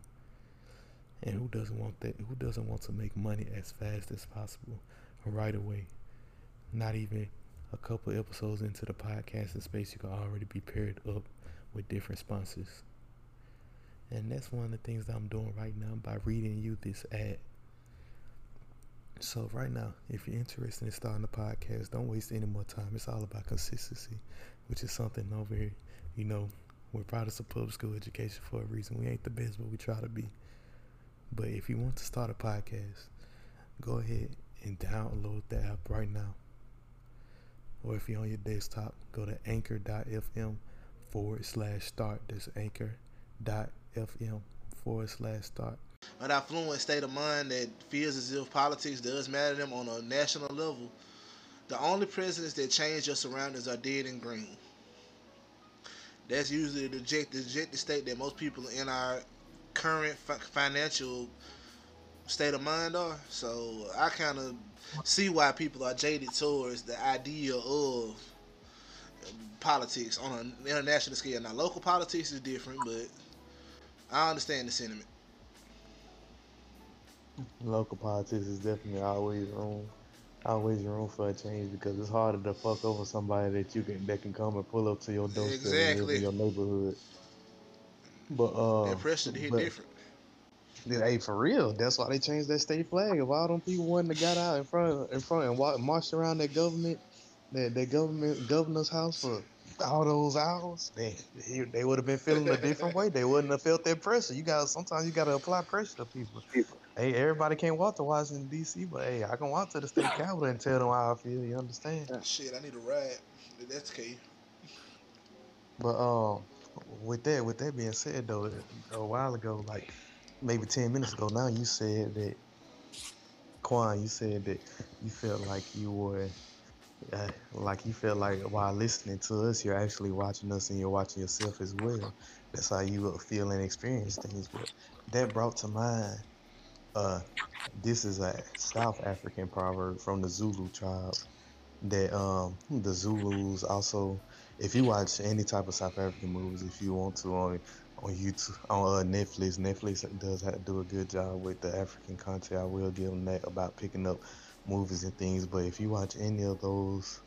A: And who doesn't want that? Who doesn't want to make money as fast as possible, right away? Not even a couple episodes into the podcasting space, you can already be paired up with different sponsors. And that's one of the things that I'm doing right now by reading you this ad. So right now, if you're interested in starting a podcast, don't waste any more time. It's all about consistency, which is something over here. You know, we're products of public school education for a reason. We ain't the best, but we try to be. But if you want to start a podcast, go ahead and download the app right now. Or if you're on your desktop, go to anchor.fm forward slash start. That's anchor.fm forward slash start.
C: an affluent state of mind that feels as if politics does matter to them on a national level, the only presidents that change your surroundings are dead and green. That's usually the dejected state that most people in our current fi- financial state of mind are. So I kind of see why people are jaded towards the idea of politics on an international scale. Now, local politics is different, but I understand the sentiment.
D: Local politics is definitely always room, always room for a change because it's harder to fuck over somebody that you can that can come and pull up to your doorstep and live
C: Exactly.
D: in your neighborhood. But uh,
C: That pressure to hit
D: but-
C: different.
D: Then, hey, for real, that's why they changed that state flag. If all them people wouldn't have got out in front, in front, and walked, marched around that government, that that government governor's house for all those hours, man, they, they would have been feeling a different way. They wouldn't have felt that pressure. You got sometimes you got to apply pressure to people. Hey, everybody can't walk to Washington D.C., but hey, I can walk to the state capitol and tell them how I feel. You understand?
C: Shit, I need a ride. That's key.
D: But um, with that, with that being said, though, a while ago, like maybe ten minutes ago, now you said that Quan, you said that you felt like you were, uh, like you felt like while listening to us, you're actually watching us and you're watching yourself as well. That's how you feel and experience things. But that brought to mind
A: uh, this is a South African proverb from the Zulu tribe that um the Zulus also. If you watch any type of South African movies, if you want to on on YouTube on uh, Netflix, Netflix does have, do a good job with the African content. I will give them that about picking up movies and things. But if you watch any of those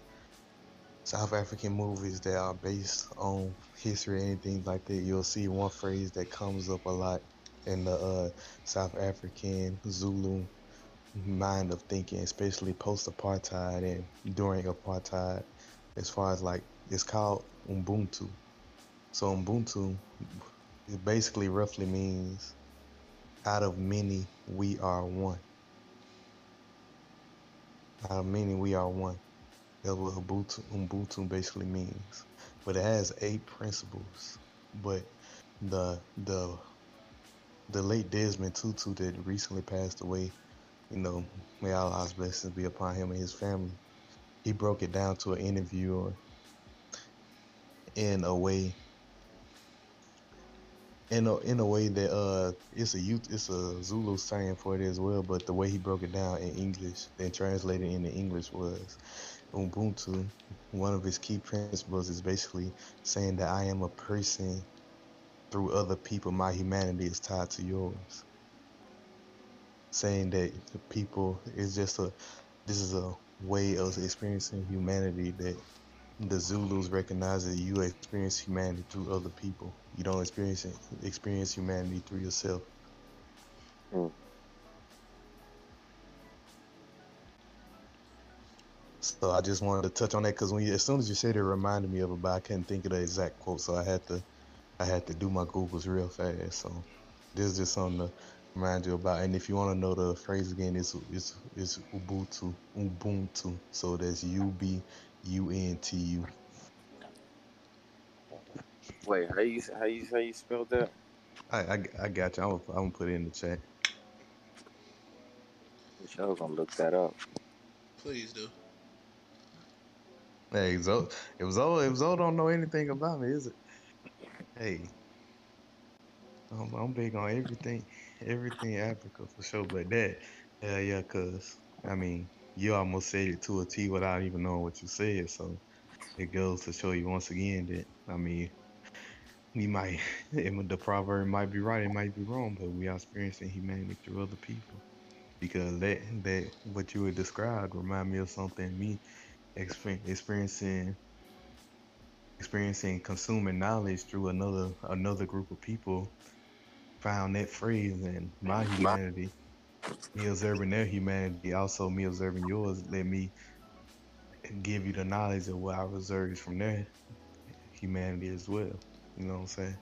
A: South African movies that are based on history, anything like that, you'll see one phrase that comes up a lot in the uh, South African Zulu mind of thinking, especially post apartheid and during apartheid, as far as like it's called Ubuntu. So Ubuntu it basically roughly means out of many we are one. Out of many we are one. That's what Ubuntu, Ubuntu basically means. But it has eight principles. But the the the late Desmond Tutu that recently passed away, you know, may Allah's blessings be upon him and his family. He broke it down to an interviewer in a way in a in a way that uh it's a youth it's a Zulu saying for it as well, but the way he broke it down in English and translated into English was Ubuntu. One of his key principles is basically saying that I am a person through other people. My humanity is tied to yours. Saying that the people is just a this is a way of experiencing humanity that the Zulus recognize that you experience humanity through other people. You don't experience it, experience humanity through yourself.
D: Mm.
A: So I just wanted to touch on that because when you, as soon as you said it, it reminded me of it, but I couldn't think of the exact quote, so I had to, I had to do my googles real fast. So this is just something to remind you about. And if you want to know the phrase again, it's it's it's Ubuntu, Ubuntu. So that's U B U N T U.
D: Wait, how you how you how you spelled that?
A: I, I I got you. I'm gonna, I'm gonna put it in the chat.
D: Y'all gonna look that up.
C: Please do.
A: Hey, Zo, if Zo, if Zo don't know anything about me, is it? Hey, I'm, I'm big on everything, everything Africa for sure. But that, hell yeah, cause I mean, you almost said it to a T without even knowing what you said. So it goes to show you once again that I mean, we might, the proverb might be right, it might be wrong, but we are experiencing humanity through other people. Because that that what you had described remind me of something me experiencing experiencing consuming knowledge through another another group of people found that phrase and my humanity me observing their humanity also me observing yours let me give you the knowledge of what I observed from their humanity as well you know what I'm saying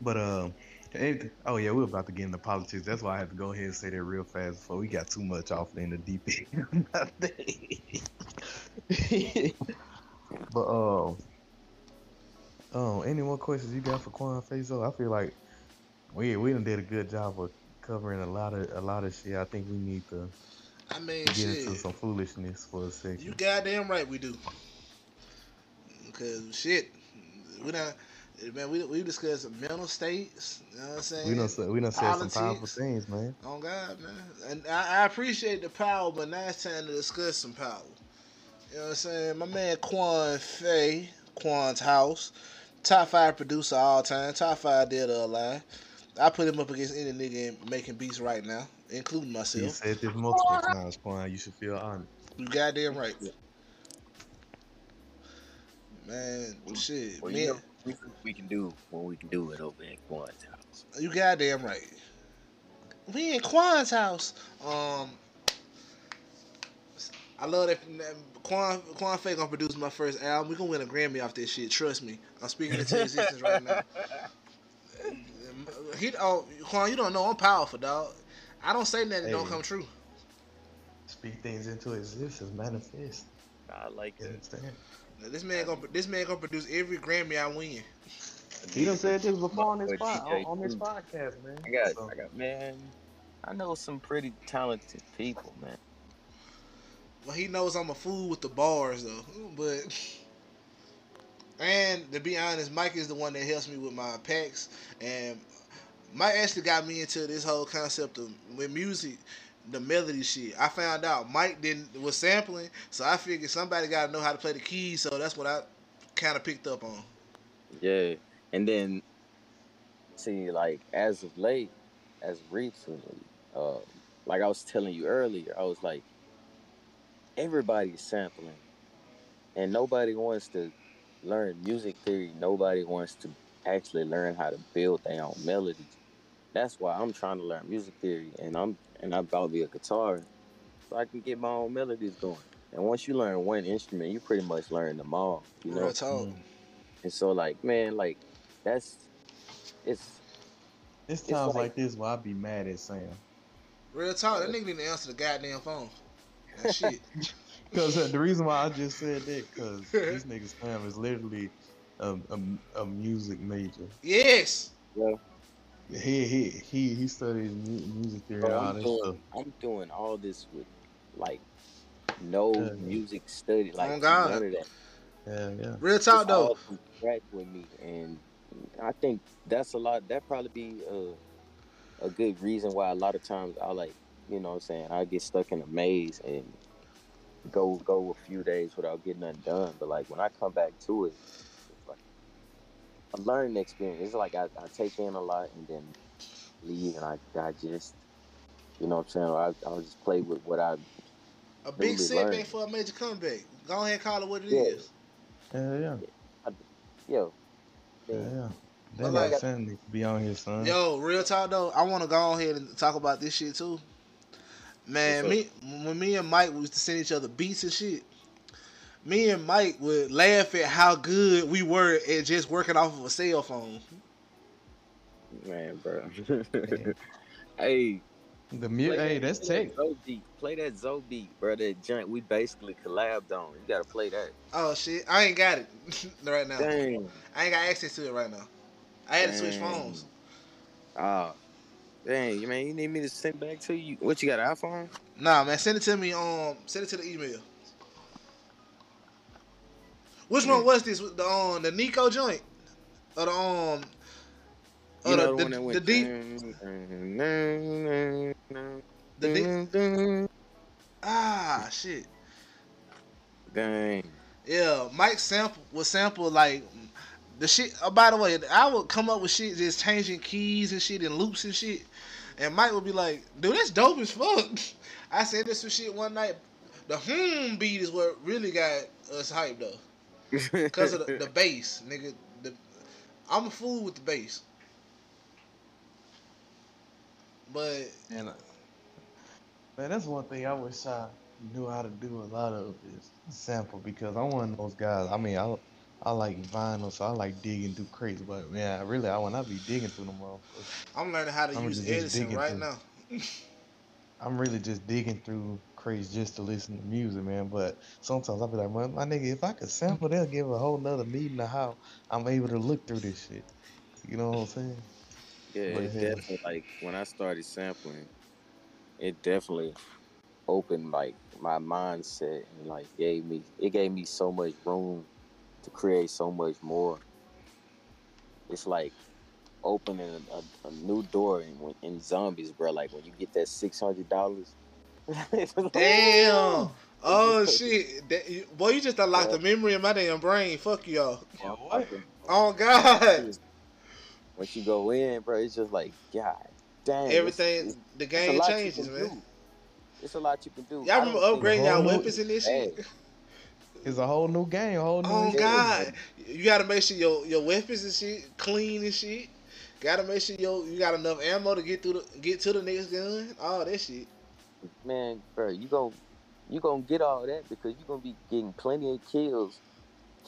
A: but um it, oh yeah, we're about to get into politics. That's why I have to go ahead and say that real fast before we got too much off in the deep end. but um, um, any more questions you got for Quan Faisal? I feel like we we done did a good job of covering a lot of a lot of shit. I think we need to
C: I mean,
A: get
C: shit.
A: into some foolishness for a second.
C: You goddamn right we do. Cause shit, we not. Man, we we discussed mental states. You know what I'm saying?
A: we said we done said some powerful things, man.
C: Oh God, man, and I, I appreciate the power, but now it's time to discuss some power. You know what I'm saying? My man Quan Fei, Quan's house, top five producer all time, top five dead or alive. I put him up against any nigga making beats right now, including myself.
A: You said this multiple times, Quan. You should feel honored.
C: You goddamn right. Man, shit,
D: Well,
C: man,
D: you know, we, we can do what we can do it over at Quan's house.
C: you goddamn right. We in Quan's house. Um, I love that. Quan Quan Fei gonna produce my first album. We gonna win a Grammy off this shit. Trust me. I'm speaking into existence right now. He oh Quan, you don't know I'm powerful, dog. I don't say nothing that don't come true.
A: Speak things into existence, manifest.
D: I like
A: You
D: that.
A: understand?
C: Now, This man gonna this man gonna produce every Grammy I win.
A: He done said this before on this
D: But
A: pod, on, on this podcast, man.
D: I got,
A: So,
D: I got, man. I know some pretty talented people, man.
C: Well, he knows I'm a fool with the bars though, but. And to be honest, Mike is the one that helps me with my packs, and Mike actually got me into this whole concept of with music, the melody shit. I found out Mike didn't was sampling, so I figured somebody got to know how to play the keys. So that's what I kind of picked up on.
D: Yeah, and then see, like as of late, as recently, uh, like I was telling you earlier, I was like, everybody's sampling, and nobody wants to learn music theory. Nobody wants to actually learn how to build their own melodies. That's why I'm trying to learn music theory, and I'm and i'm about to be a guitar so I can get my own melodies going. And once you learn one instrument, you pretty much learn them all. You know.
C: Real talk.
A: Mm.
D: And so, like, man, like, that's it's
A: It's
D: It's
A: times
D: like-
A: like this where I be mad at Sam.
C: Real talk. That nigga didn't answer the goddamn phone. That shit.
A: Cause uh, the reason why I just said that, cause this nigga Sam is literally a, a, a music major.
C: yes.
A: He he he he studies music theory and
D: Bro, I'm doing. I'm doing all this with like no
A: Yeah.
D: music study, like
C: Oh, God.
D: none of that.
A: Yeah, yeah.
C: Real talk
D: It's all
C: though.
D: from scratch with me, and I think that's a lot. That probably be a, a good reason why a lot of times I like, you know, what I'm saying I get stuck in a maze and go go a few days without getting nothing done. But like when I come back to it, it's like a learning experience. It's like I, I take in a lot and then leave and I digest. You know what I'm saying? I, I'll just play with what I
C: A big
D: Newly
C: setback for a major comeback. Go ahead and call it what it
D: Yeah.
C: is.
A: Yeah, yeah.
D: yo.
A: Yeah,
D: man,
A: yeah.
C: But
A: That
C: like-
A: like, Sam to be on here, son.
C: Yo, real talk though, I want to go on ahead and talk about this shit too. Man,
D: What's
C: me when me and Mike used to send each other beats and shit. Me and Mike would laugh at how good we were at just working off of a cell phone.
D: Man, bro. hey,
A: The mute,
D: play
A: hey,
D: that-
A: that's
D: play
A: tech.
D: that beat. Play that Zoe beat, bro. That joint we basically collabed on. You gotta play that.
C: Oh shit, I ain't got it right now.
D: Dang.
C: I ain't got access to it right now. I had to switch phones.
D: Ah. Dang, you man, you need me to send back to you. What you got, an iPhone?
C: Nah, man, send it to me. Um, send it to the email. Which one was this? The um, the Nico joint, or the um,
D: You
C: or the
D: the one that
C: the,
D: went.
C: the deep the deep. Ah, shit.
D: Dang.
C: Yeah, Mike sample was sample like the shit. Oh, by the way, I would come up with shit just changing keys and shit and loops and shit, and Mike would be like, "Dude, that's dope as fuck." I said this some shit one night. The hmm beat is what really got us hyped though, because of the, the bass, nigga. The, I'm a fool with the bass, but
A: And uh, man, that's one thing I wish I knew how to do a lot of is sample because I'm one of those guys. I mean, I I like vinyl, so I like digging through crates. But man, really, I when not be digging through them motherfuckers,
C: I'm learning how to
A: I'm
C: use
A: just
C: Edison
A: digging
C: right
A: through.
C: now.
A: I'm really just digging through crates just to listen to music, man. But sometimes I'll be like, man, my nigga, if I could sample, they'll give a whole nother meaning of how I'm able to look through this shit. You know what I'm saying?
D: Yeah,
A: But
D: it
A: yeah.
D: definitely like when I started sampling, it definitely opened like my mindset and like gave me it gave me so much room to create so much more. It's like opening a, a new door in in zombies, bro. Like when you get that six hundred dollars.
C: Damn. Oh shit. That, you- boy, you just unlocked
D: Yeah.
C: the memory in my damn brain. Fuck y'all.
A: Yeah, what?
C: Oh god.
D: Once you go in, bro, it's just like God damn.
C: Everything
D: it's-
C: the
D: it's a
C: game changes,
D: can
C: man.
D: do. It's a lot you can do.
C: Y'all remember upgrading y'all weapons and this shit?
D: Hey.
A: It's a whole new game, a whole new.
C: Oh
A: experience.
C: god. You gotta make sure your, your weapons and shit clean and shit. Gotta make sure yo you got enough ammo to get through the get to the next gun. All that shit.
D: man, bro, you gon' you gonna get all that because you gonna be getting plenty of kills,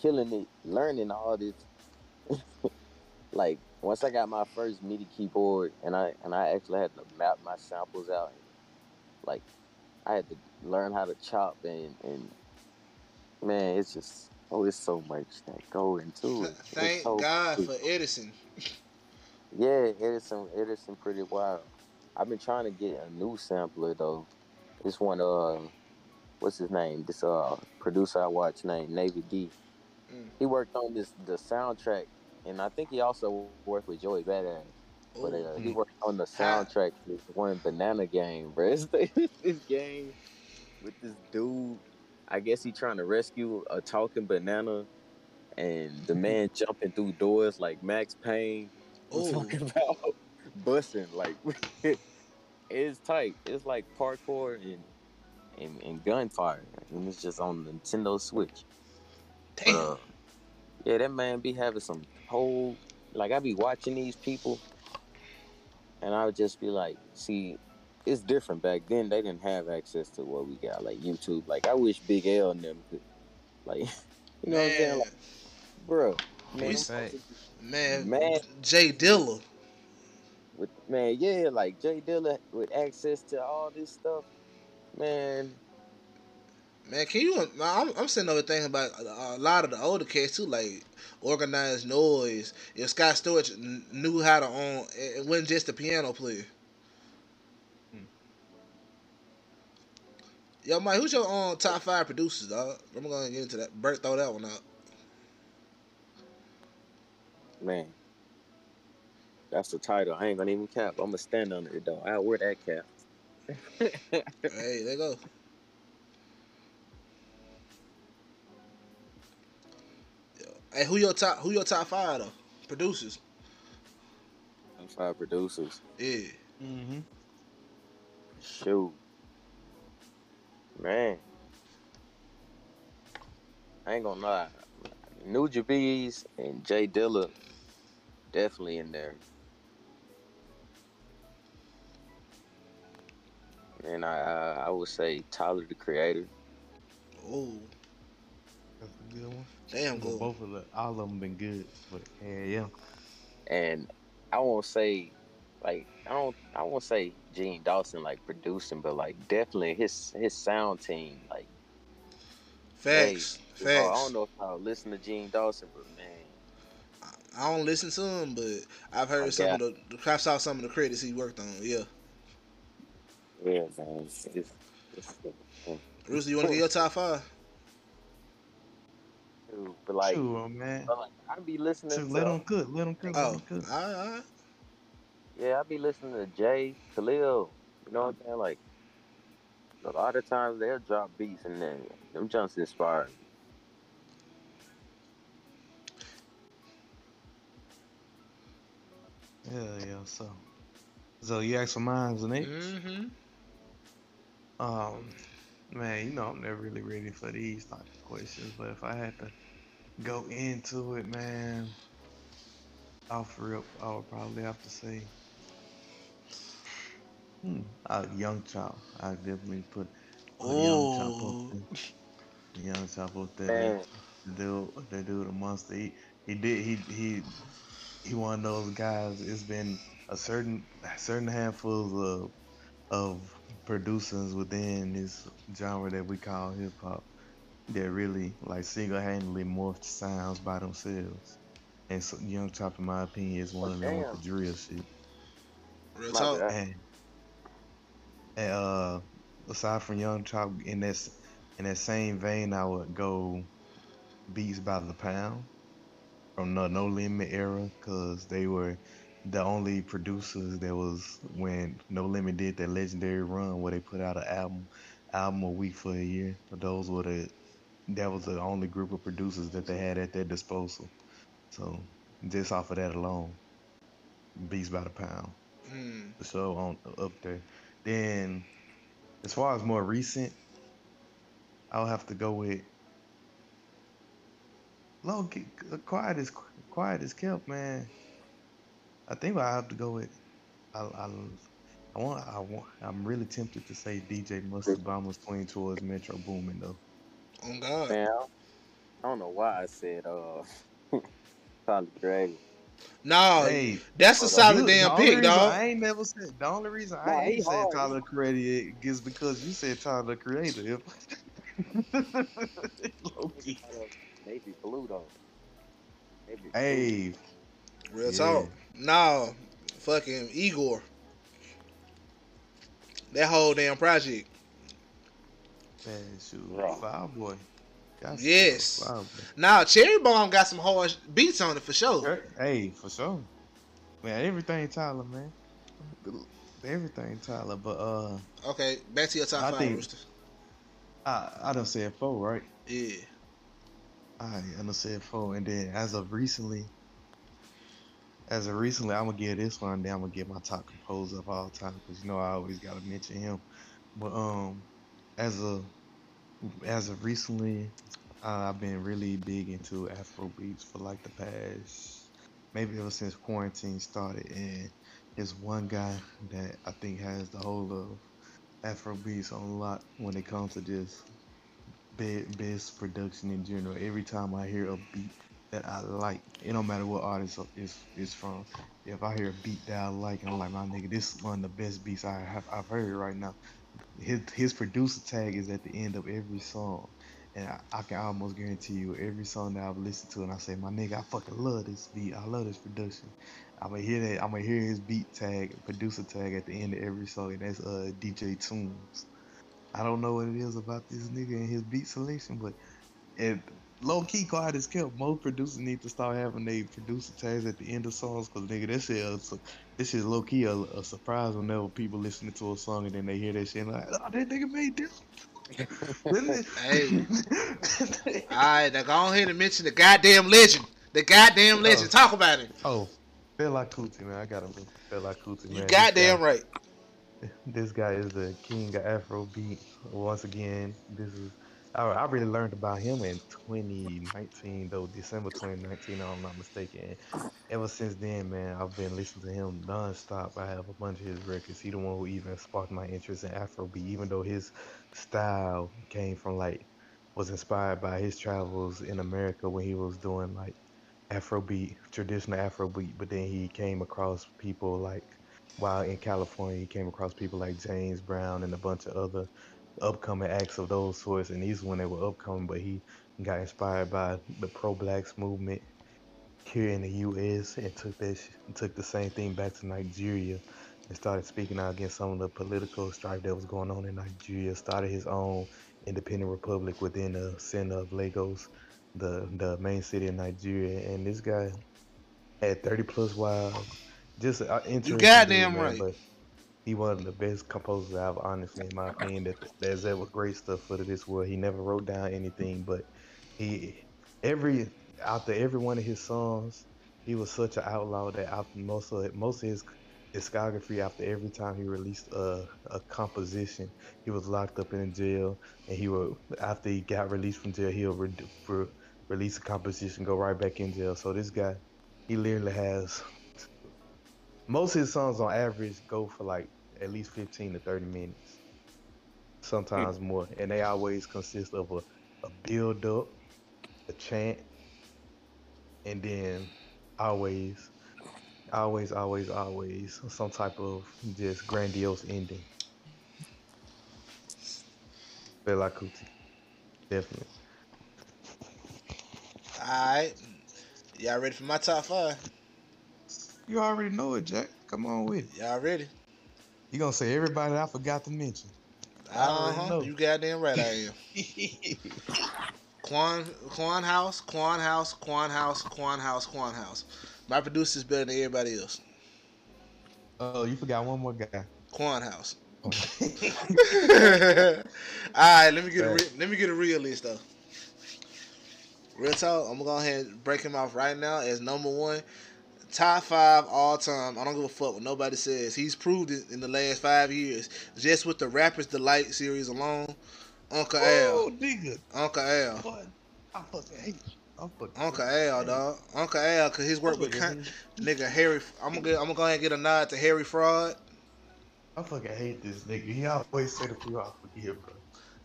D: killing it, learning all this. like once I got my first MIDI keyboard and I and I actually had to map my samples out, like I had to learn how to chop and and man, it's just oh, it's so much that go into it.
C: Thank
D: so
C: God for Edison.
D: Yeah, Edison, Edison, pretty wild. I've been trying to get a new sampler though. This one, uh, what's his name? This uh producer I watch named Navie D.
C: Mm.
D: He worked on this the soundtrack, and I think he also worked with Joey Badass. But uh, he worked on the soundtrack for this one banana game, bro. It's this game with this dude. I guess he trying to rescue a talking banana, and the man jumping through doors like Max Payne. I'm talking about busting like it's tight. It's like parkour and and, and gunfire, and it's just on Nintendo Switch.
C: Damn.
D: Uh, yeah, that man be having some whole like I be watching these people, and I would just be like, see, it's different back then. They didn't have access to what we got, like YouTube. Like I wish Big L and them could, like, you know what I'm saying, like, bro, man,
C: We-
D: them-
C: man,
D: man.
C: J Dilla.
D: with man, yeah, like J Dilla with access to all this stuff, man.
C: Man, can you? I'm, I'm sitting over thinking about a, a lot of the older cats too, like Organized Noize. If Scott Storch knew how to own, it it wasn't just a piano player. Yo, Mike, who's your um, top five producers, dog? I'm gonna get into that. Bert, throw that one out.
D: Man, that's the title. I ain't gonna even cap. I'm gonna stand on it though. I'll wear that cap.
C: hey, there you go. Yo, Hey, who your top? Who your top five though? Producers.
D: Top five producers.
C: Yeah.
A: Mm-hmm.
D: Shoot, man. I ain't gonna lie. New Bees and J Dilla definitely in there. And I uh, I would say Tyler the Creator.
C: Oh,
A: That's a good one.
C: damn
A: Well,
C: good.
A: Both of the, all of them been good, but yeah, yeah.
D: and I won't say like I don't I won't say Jean Dawson like producing, but like definitely his his sound team like
C: Facts.
D: hey,
C: Facts.
D: oh, I don't know if I'll listen to Jean Dawson, but man,
C: I don't listen to him, but I've heard
D: I
C: some
D: got-
C: of the. I saw some of the credits he worked on. Yeah.
D: yeah, man, it's, it's, it's,
C: Rooster, you want to get your top five?
D: dude, but like,
A: sure, man.
D: but like I be listening
A: Sure,
D: to
A: let them cook. Let them cook. Let
C: Oh,
A: 'em cook.
C: all right, all right.
D: Yeah, I be listening to Jay Khalil. You know what I'm saying? Like a lot of times they'll drop beats and then them jumps inspired.
A: Yeah, yeah. So, so you asked for mine, next.
C: Mm-hmm.
A: Um, man, you know I'm never really ready for these type of questions, but if I had to go into it, man, off rip, I would probably have to say, hmm, uh, Young Chop. I definitely put a Young Chop
C: Oh,
A: up there. Young Chop up there.
D: Man,
A: The dude, the dude, a monster. He, he did, he, he, he one of those guys. It's been a certain, a certain handful of, of producers within this genre that we call hip hop that really like single-handedly morphed sounds by themselves. And so Young Chop, in my opinion, is one
D: Oh,
A: of them with the drill shit.
C: real talk.
A: And, and uh, aside from Young Chop, in that in that same vein, I would go Beats by the Pound from the No Limit era, cause they were the only producers that was when No Limit did that legendary run where they put out an album album a week for a year. Those were the that was the only group of producers that they had at their disposal. So just off of that alone, Beats by the Pound
C: Mm.
A: so on up there. Then, as far as more recent, I'll have to go with low key, quiet as quiet as kept, man. I think I have to go with. I, I, I want. I want. I'm really tempted to say DJ Mustard, but I'm towards Metro Boomin though.
C: Oh God.
D: Man, I I don't know why I said uh Tyler Creator.
C: No,
A: hey,
C: that's a solid
A: you- the
C: damn pick,
A: reason
C: dog.
A: I ain't never said. The only reason I ain't said
D: hard.
A: Tyler Creator is because you said Tyler Creator. Low key.
D: Maybe Blue though. Maybe Blue.
A: Hey,
C: Real
A: Yeah.
C: talk. No, fucking Igor. That whole damn project.
A: man, shoot,
D: Raw.
A: Fireboy. Got some
C: Yes. Now Cherry Bomb got some hard beats on it for sure.
A: Sure. Hey, for sure. Man, everything Tyler, man. Everything Tyler, but uh,
C: Okay, back to your top
A: I
C: five,
A: think-
C: Rooster.
A: I I done said four, right?
C: Yeah.
A: I I done said four, and then as of recently, as of recently, I'm gonna give this one. Then I'm gonna give my top composer of all time because you know I always gotta mention him. But um, as of as of recently, uh, I've been really big into Afro beats for like the past maybe ever since quarantine started, and there's one guy that I think has the whole of Afro beats on lock when it comes to just be- best production in general. Every time I hear a beat that I like, it don't matter what artist is is from. If I hear a beat that I like, I'm like, my nigga, this is one of the best beats I have I've heard right now. His his producer tag is at the end of every song. And I, I can almost guarantee you every song that I've listened to and I say, my nigga, I fucking love this beat. I love this production. I'm gonna hear that. I'm gonna hear his beat tag, producer tag at the end of every song, and that's uh DJ Tunez. I don't know what it is about this nigga and his beat selection, but it low key quiet as kept. Most producers need to start having their producer tags at the end of songs, cause nigga, this is this is low key a, a surprise whenever people listening to a song and then they hear that shit and like, oh, that nigga made this.
C: Hey. Alright, now go ahead and mention the goddamn legend. The goddamn legend. Oh. Talk about it.
A: oh, Fela Kuti, man, I gotta Fela Kuti, man.
C: You goddamn right.
A: This guy is the king of Afrobeat. Once again, this is I, I really learned about him in 2019, though December 2019, if I'm not mistaken. And ever since then, man, I've been listening to him nonstop. I have a bunch of his records. He the one who even sparked my interest in Afrobeat, even though his style came from like was inspired by his travels in America when he was doing like Afrobeat, traditional Afrobeat. But then he came across people like while in California, he came across people like James Brown and a bunch of other upcoming acts of those sorts. And these when they were upcoming, but he got inspired by the pro-blacks movement here in the U.S. and took that sh- took the same thing back to Nigeria and started speaking out against some of the political strife that was going on in Nigeria. Started his own independent republic within the center of Lagos, the the main city of Nigeria. And this guy had 30 plus wild. Just uh, interesting.
C: goddamn
A: dude, man,
C: right.
A: But he one of the best composers I've honestly, in my opinion, that there's ever great stuff for this world. He never wrote down anything, but he every after every one of his songs, he was such an outlaw that after most of most of his discography, after every time he released a, a composition, he was locked up in jail, and he would after he got released from jail, he'll re- re- release a composition, go right back in jail. So this guy, he literally has most of his songs on average go for like at least 15 to 30 minutes sometimes more and they always consist of a, a build up a chant and then always always always always some type of just grandiose ending Fela Kuti definitely
C: Alright. Y'all ready for my top five?
A: you already know it Jack come on with it
C: Y'all ready?
A: You gonna say everybody I forgot to mention I already
C: Uh-huh.
A: know.
C: You goddamn right I am. Quan Quan House, Quan House, Quan House, Quan House, Quan House. My producer's better than everybody else.
A: oh you forgot one more guy
C: Quan House. All right, let me get a re- let me get a real list though. Real talk, I'm gonna go ahead and break him off right now as number one, top five all time. I don't give a fuck what nobody says. He's proved it in the last five years, just with the Rappers Delight series alone. Uncle Al.
A: Oh,
C: Al,
A: nigga.
C: Uncle Al,
A: What? I fucking hate you. I'm fucking
C: Uncle Al, dog. Uncle Al, cause his work with con- nigga Harry. I'm gonna get, I'm gonna go ahead and get a nod to Harry Fraud.
A: I fucking hate this nigga. He always say the few I forgive, bro.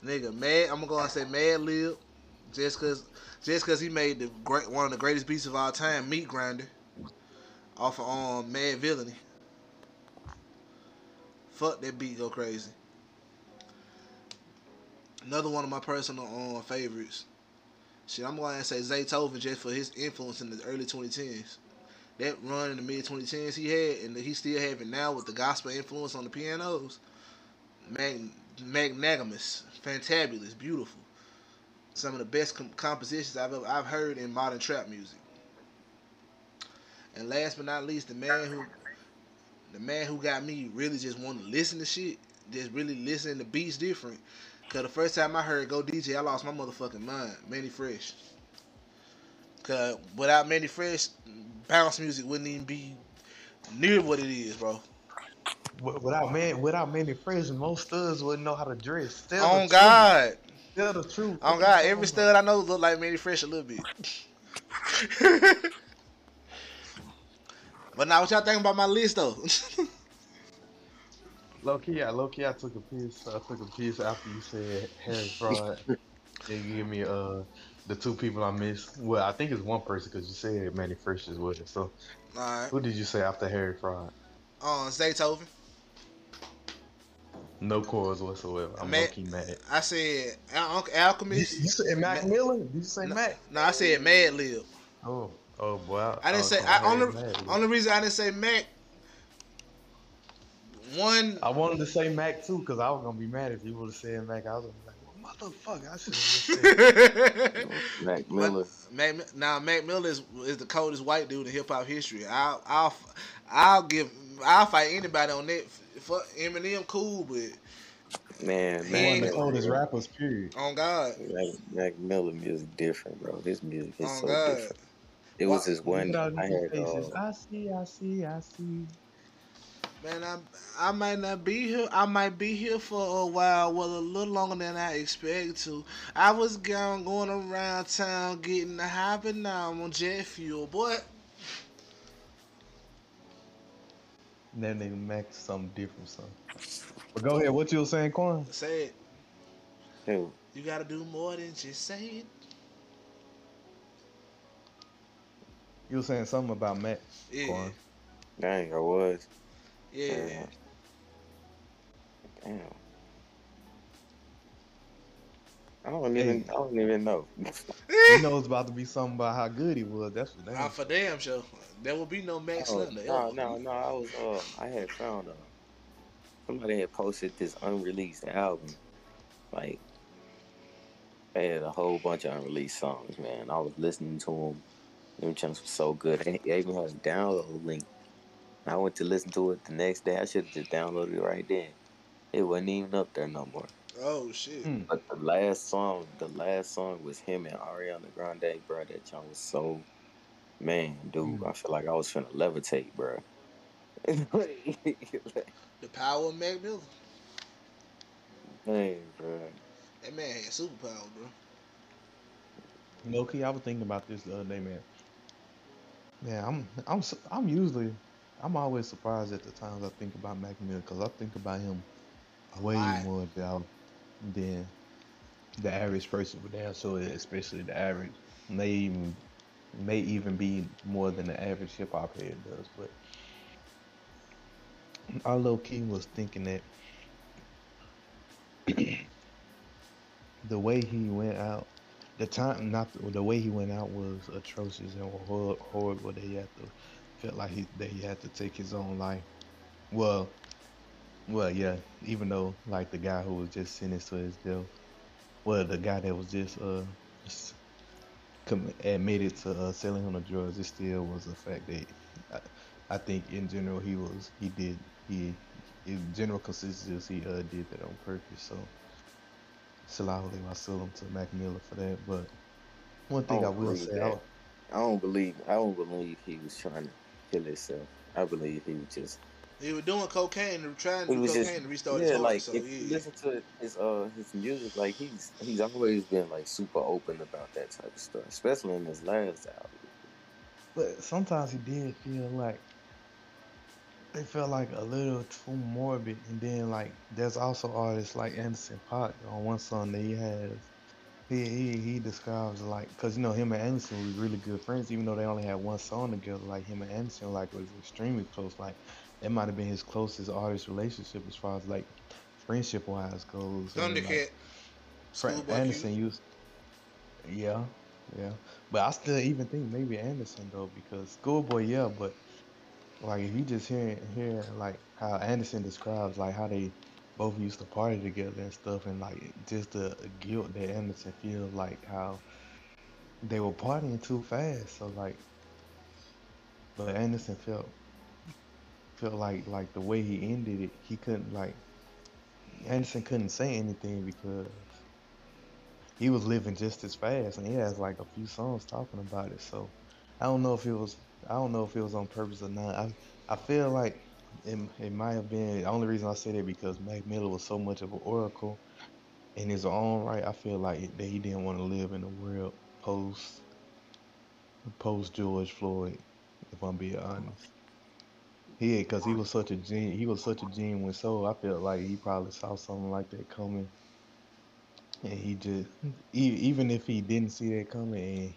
C: Nigga, Mad. I'm gonna go and say Madlib, just cause, just cause he made the great one of the greatest beats of all time, Meat Grinder, off of um Madvillainy. Fuck that beat, go crazy. Another one of my personal um favorites. Shit, I'm going to say Zaytoven just for his influence in the early 2010s. That run in the mid 2010s he had, and he still have it now with the gospel influence on the pianos. Mag- magnanimous, fantabulous, beautiful. Some of the best com- compositions I've ever I've heard in modern trap music. And last but not least, the man who the man who got me really just want to listen to shit, just really listen to beats different. Cause the first time I heard Go DJ, I lost my motherfucking mind. Mannie Fresh. Cause without Mannie Fresh, bounce music wouldn't even be near what it is, bro.
A: Without man, without many friends, most studs wouldn't know how to dress. The
C: On. God.
A: Tell the truth.
C: On God, every stud I know look like Mannie Fresh a little bit. but now, what y'all think about my list though?
A: Low key, I low key, I took a piece. I took a piece after you said Harry Fraud. they give me uh the two people I missed. Well, I think it's one person because you said Mannie Fresh as well. So
C: All right,
A: who did you say after Harry Fraud?
C: um, Zaytoven.
A: No cause whatsoever. I'm
C: Man-
A: low mad.
C: I said Al- Uncle
A: You,
C: Alchemist.
A: you said Mac Miller? Did you say
C: No,
A: Mac?
C: no, I said Madlib.
A: Oh, oh boy.
C: I didn't say. I only
A: Mad
C: only reason I didn't say Mac. One,
A: I wanted to say Mac too because I was gonna be mad if you would have said Mac. I was gonna be like, well, motherfucker, I should have said.
D: Mac Miller.
C: Mac, now Mac Miller is, is the coldest white dude in hip hop history. I'll I'll I'll give I'll fight anybody on that. Fuck Eminem, cool, but
D: Man,
C: He
A: One
C: ain't-
A: of the coldest rappers, period.
C: on God,
D: Mac, Mac Miller music different, bro. His music is
C: on
D: so
C: God.
D: different. It was
C: Why-
D: this one
A: Look
D: I
A: these
D: had. Uh,
A: I see, I see, I see.
C: Man, I I might not be here. I might be here for a while, well, a little longer than I expect to. I was going going around town getting high, but now I'm on jet fuel, boy.
A: That nigga Mac is something different, son. But go ahead. What you were saying, Quan?
C: Say it.
D: who?
C: You gotta do more than just say it.
A: You were saying something about Mac.
C: Yeah,
A: Quan.
D: Dang, I was.
C: yeah.
D: Damn. I don't even. I don't even know.
A: You know it's about to be something about how good he was. That's what
C: Uh,
A: that.
C: for damn sure. There will be no Max
D: Oh,
C: Slender.
D: no, no, no. I was. Uh, I had found. Uh, somebody had posted this unreleased album. Like, they had a whole bunch of unreleased songs. Man, I was listening to them. Them chunks were so good. They they even had a download link. I went to listen to it the next day. I should have just downloaded it right then. It wasn't even up there no more.
C: Oh shit.
A: Hmm.
D: But the last song, the last song was him and Ariana Grande, bro. That song was so, man, dude.
A: Mm.
D: I feel like I was finna levitate, bro.
C: The power of Mac Miller.
D: hey, bro.
C: That man had superpower, bro.
A: Low key, I was thinking about this the other day, man. Yeah, I'm, I'm, I'm usually, I'm always surprised at the times I think about Mac Miller because I think about him way
C: Why?
A: more than than the average person would damn so especially the average. May even, may even be more than the average hip hop head does. But I low key was thinking that the way he went out the time not the, the way he went out was atrocious and hor- horrible that he had to felt like he that he had to take his own life. Well well yeah even though like the guy who was just sentenced to his death well the guy that was just uh com- admitted to uh, selling him the drugs it still was a fact that I, I think in general he was he did he in general consistency he uh, did that on purpose so Salahuli Wasalam to Mac Miller for that. But one thing I,
D: don't
A: will
D: believe
A: say,
D: that.
A: I,
D: I don't believe. I don't believe he was trying to kill himself. I believe he was just.
C: He was doing cocaine and trying to do cocaine
D: just.
C: to restart
D: Yeah,
C: his heart.
D: like
C: so
D: if you
C: yeah.
D: listen to his uh his music, like he's he's always been like super open about that type of stuff, especially in his last album.
A: but sometimes he did feel like they felt like a little too morbid. And then like there's also artists like Anderson .Paak on one song that he has. He he, he describes like because you know him and Anderson was really good friends, even though they only had one song together. Like him and Anderson like was extremely close. Like that might have been his closest artist relationship as far as like friendship wise goes. like,
C: Thundercat.
A: Frank Anderson used. Yeah, yeah, but I still even think maybe Anderson though because Schoolboy, yeah, but like if you just hear hear like how Anderson describes like how they both used to party together and stuff, and like just the guilt that Anderson feels like how they were partying too fast. So like but Anderson felt felt like like the way he ended it, he couldn't like Anderson couldn't say anything because he was living just as fast, and he has like a few songs talking about it. So I don't know if it was I don't know if it was on purpose or not. I I feel like it, it might have been the only reason I say that because Mac Miller was so much of an oracle in his own right. I feel like that he didn't want to live in a world post post George Floyd. If I'm being honest, he because he was such a gen, he was such a genuine soul. I felt like he probably saw something like that coming, and he just even if he didn't see that coming,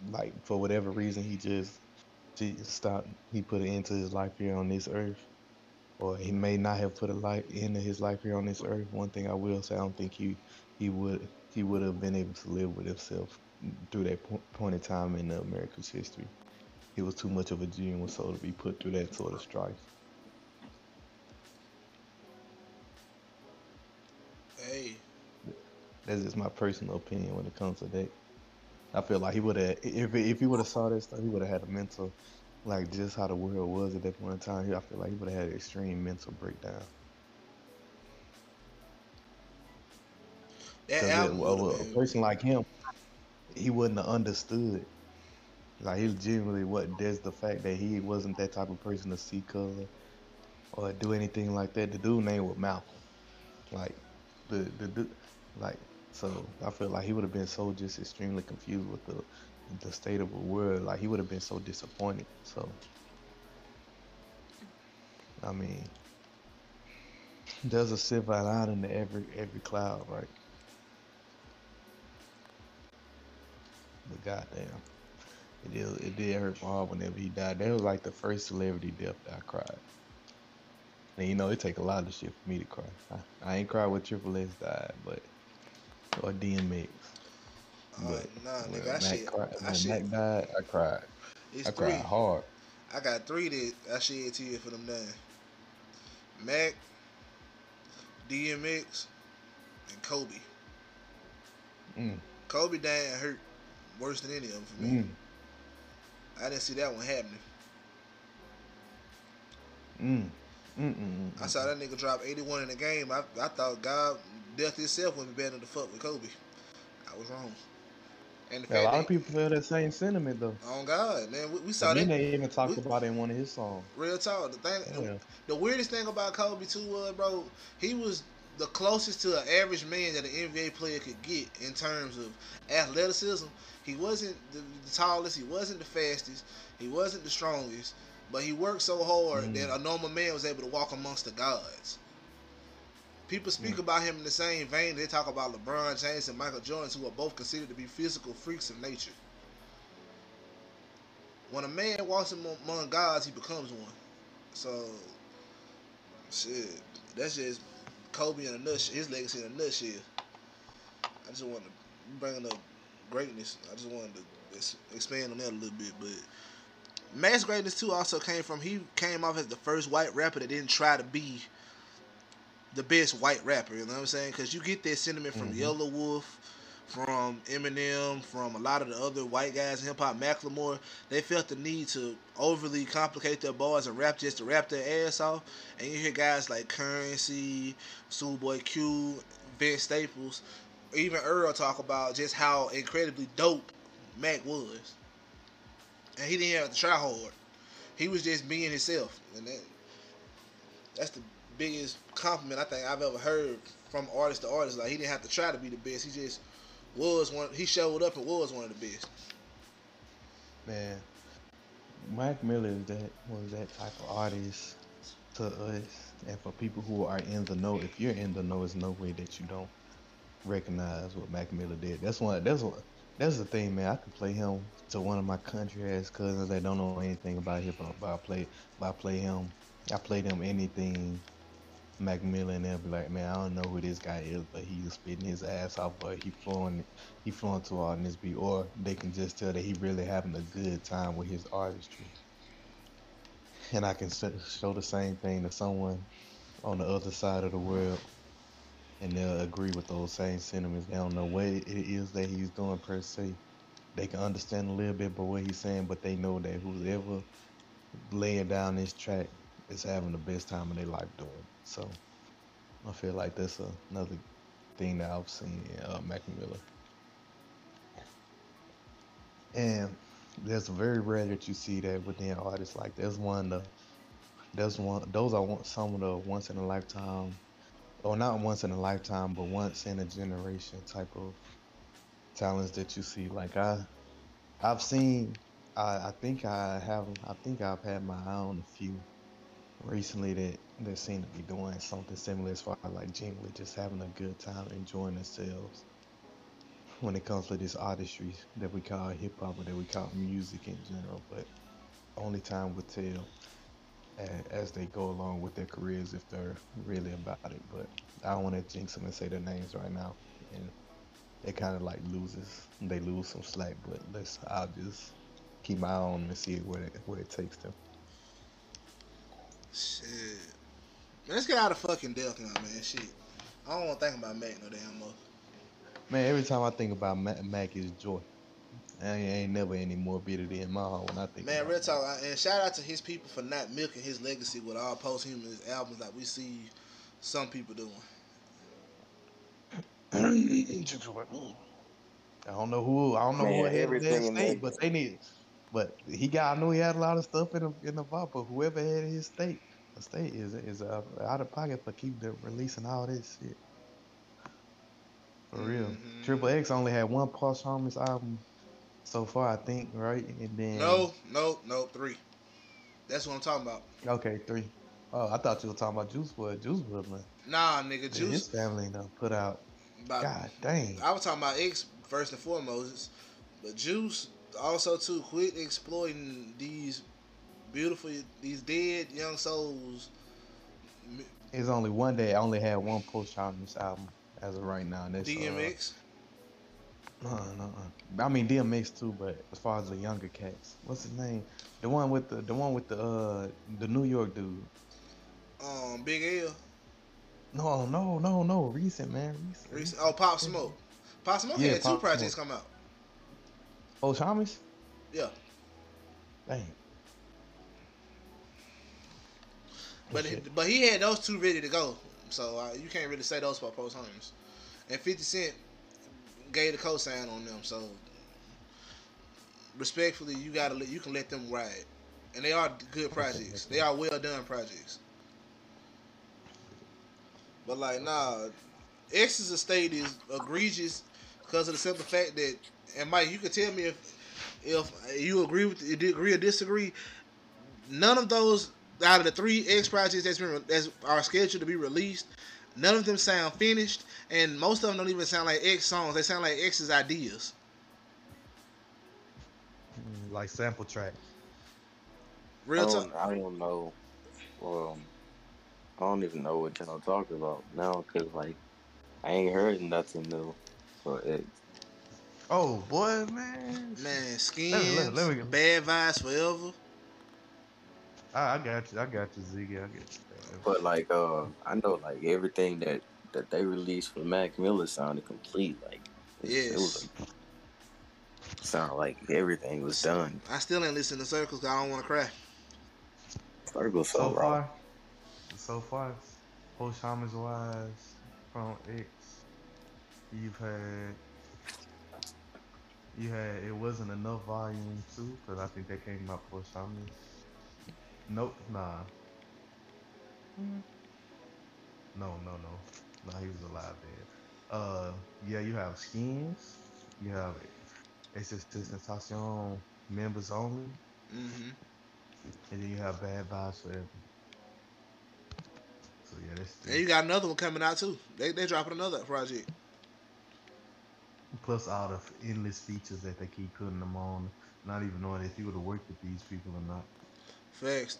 A: and like for whatever reason he just stopped. He put an end to his life here on this earth, or he may not have put a life into his life here on this earth. One thing I will say, I don't think he he would he would have been able to live with himself through that po- point in time in America's history. He was too much of a genuine soul to be put through that sort of strife.
C: Hey,
A: That's just my personal opinion when it comes to that. I feel like he would have, if if he would have saw that stuff, he would have had a mental, like just how the world was at that point in time. I feel like he would have had an extreme mental breakdown.
C: that album
A: a,
C: would've
A: a person like him, he wouldn't have understood. Like he genuinely what there's the fact that he wasn't that type of person to see color uh, or do anything like that. The dude name was Malcolm. Like the the du- like so I feel like he would have been so just extremely confused with the the state of the world. Like he would have been so disappointed. So I mean there's a silver lining to every every cloud, right? But goddamn, it did it did hurt my heart whenever he died. That was like the first celebrity death that I cried. And you know, it take a lot of shit for me to cry. I, I ain't cried with Triple X died, but or DMX.
C: Uh,
A: But
C: nah, nigga, I
A: Mac,
C: shit,
A: cried,
C: that
A: when
C: shit,
A: Mac died, I cried.
C: it's
A: I
C: three.
A: cried hard.
C: I got three that I shed tears for them done. Mac, DMX, and Kobe.
A: Mm,
C: Kobe dying hurt worse than any of them for me.
A: mm,
C: I didn't see that one happening.
A: mm, mm, mm, mm,
C: I saw that nigga drop 81 in the game. I, I thought God, death itself wouldn't be better to fuck with Kobe. I was wrong. And
A: Yeah, a lot of people feel that same sentiment though.
C: on God, man, we, we saw that
A: they even talked
C: we-
A: about it in one of his songs.
C: real talk. The thing,
A: Yeah.
C: the weirdest thing about Kobe too was, bro, he was the closest to an average man that an NBA player could get in terms of athleticism. He wasn't the, the tallest, he wasn't the fastest, he wasn't the strongest, but he worked so hard
A: Mm.
C: that a normal man was able to walk amongst the gods. People speak
A: Mm.
C: about him in the same vein. They talk about LeBron James and Michael Jordan, who are both considered to be physical freaks of nature. When a man walks among gods, he becomes one. So, shit, that's just Kobe in a nutshell. His legacy in a nutshell. I just wanted to bring up greatness. I just wanted to expand on that a little bit, but Max greatness too also came from he came off as the first white rapper that didn't try to be the best white rapper. You know what I'm saying? Because you get that sentiment from
A: Mhm.
C: Yelawolf, from Eminem, from a lot of the other white guys in hip hop, Macklemore. They felt the need to overly complicate their bars and rap just to rap their ass off. And you hear guys like Curren$y, Schoolboy Q, Vince Staples, even Earl talk about just how incredibly dope Mac was. And he didn't have to try hard. He was just being himself. And that that's the biggest compliment I think I've ever heard from artist to artist. Like he didn't have to try to be the best. He just was one he showed up and was one of the best.
A: Man, Mac Miller that was that type of artist to us, and for people who are in the know. If you're in the know, there's no way that you don't recognize what Mac Miller did. That's one. That's one. That's the thing, man. I could play him to one of my country ass cousins that don't know anything about hip hop. But I play, but I play him. I play them anything. Mac Miller and they'll be like, man, I don't know who this guy is, but he's spitting his ass off, but he flowing, he flowing too hard in this beat, or they can just tell that he really having a good time with his artistry. And I can show the same thing to someone on the other side of the world, and they'll agree with those same sentiments. They don't know what it is that he's doing per se. They can understand a little bit about what he's saying, but they know that whoever laying down this track is having the best time of their life doing. So I feel like that's another thing that I've seen in uh, Mac Miller. And that's very rare that you see that within artists like there's one of the there's one those are some of the once in a lifetime or not once in a lifetime but once in a generation type of talents that you see. Like i i've seen i i think i have i think i've had my eye on a few recently that that seem to be doing something similar as far as like genuinely just having a good time enjoying themselves when it comes to this artistry that we call hip hop or that we call music in general but only time will tell as they go along with their careers if they're really about it. But I don't want to jinx them and say their names right now, and it kind of like loses. They lose some slack, but let's. I'll just keep my eye on them and see where it, where it takes them.
C: Shit. Man, let's get out of fucking Delk now, man. Shit. I don't want to think about Mac no damn more.
A: Man, every time I think about Mac, Mac is joy. I ain't, ain't never any more bitter in my heart when I think.
C: Man,
A: about
C: real talk, I- and shout out to his people for not milking his legacy with all posthumous albums like we see some people doing.
A: I don't know who. I don't know who
D: Man,
A: had that
D: everything
A: state, but they need. But he got. I knew he had a lot of stuff in the in the vault. But whoever had his state, the state is is uh, out of pocket for keep the, releasing all this shit. For real,
C: Mhm.
A: Triple X only had one posthumous album so far, I think, right? And then
C: No, no, no, three. That's what I'm talking about.
A: okay, three. Oh, I thought you were talking about Juice WRLD. Juice WRLD, man.
C: Nah, nigga,
A: His
C: Juice.
A: family done put out.
C: About,
A: God dang.
C: I was talking about X first and foremost, but Juice also too quit exploiting these beautiful, these dead young souls.
A: It's only one day. I only had one posthumous album as of right now. And that's, uh,
C: DMX.
A: No, no, no. I mean DMX too, but as far as the younger cats, what's his name? The one with the the one with the uh the New York dude.
C: Um, Big L.
A: No, no, no, no. Recent man, recent.
C: Recent, oh, Pop Smoke. Pop Smoke
A: Yeah,
C: had two
A: Pop
C: projects
A: Smoke.
C: come out.
A: Oh, Thomas.
C: Yeah,
A: Dang.
C: but he, but he had those two ready to go, so uh, you can't really say those for post homes. And Fifty Cent gave the cosign on them, so respectfully, you gotta let you can let them ride, and they are good projects. They are well done projects. But like, nah, X's estate is egregious because of the simple fact that, and Mike, you can tell me if if you agree with you agree or disagree. None of those out of the three X projects that's been that's are scheduled to be released, none of them sound finished, and most of them don't even sound like X songs. They sound like X's ideas.
A: Mm, Like sample track.
C: Real talk.
D: I don't know. Um, I don't even know what y'all talking about now because like I ain't heard nothing new for it.
A: Oh boy, man.
C: Man, skins,
A: Let me- let me- let me-
C: bad vibes forever.
A: I, I got you. I got you, Ziggy. I got you.
D: But like, uh, I know like everything that that they released for Mac Miller sounded complete. Like, it, it was
C: Yes.
D: like, sound like everything was done.
C: I still ain't listening to Circles 'cause I don't want to cry.
D: Circles so,
A: So far, so far, posthumous wise from X, you've had you had it wasn't enough volume two because I think that came out posthumous. Nope, nah. No, no, no, no. He was alive then. Uh, yeah, you have skins. You have Existentiation members only,
C: hmm
A: and then you have Bad Vibes Forever. So yeah, that's
C: And you got another one coming out too. They they dropping another project.
A: plus all the endless features that they keep putting them on, not even knowing if you would have worked with these people or not.
C: Facts.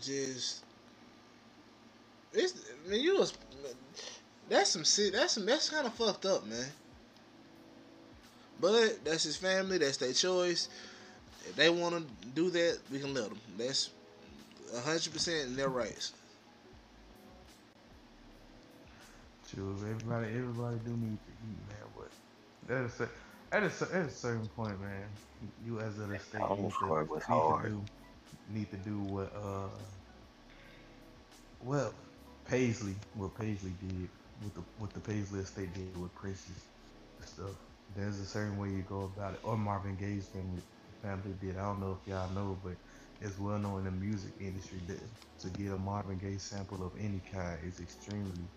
C: Just it's I you was that's some shit that's some that's kind of fucked up man. But that's his family. That's their choice. If they want to do that, we can let them. That's hundred percent in their rights.
A: Sure, everybody, everybody do need to eat, man. But that's it. at a, at a certain point, man, you as an estate need to, need
D: hard.
A: to do need to do what uh well Paisley what Paisley did with the what the Paisley estate did with Prince's stuff. There's a certain way you go about it. Or Marvin Gaye's family family did. I don't know if y'all know, but it's well known in the music industry that to get a Marvin Gaye sample of any kind is extremely,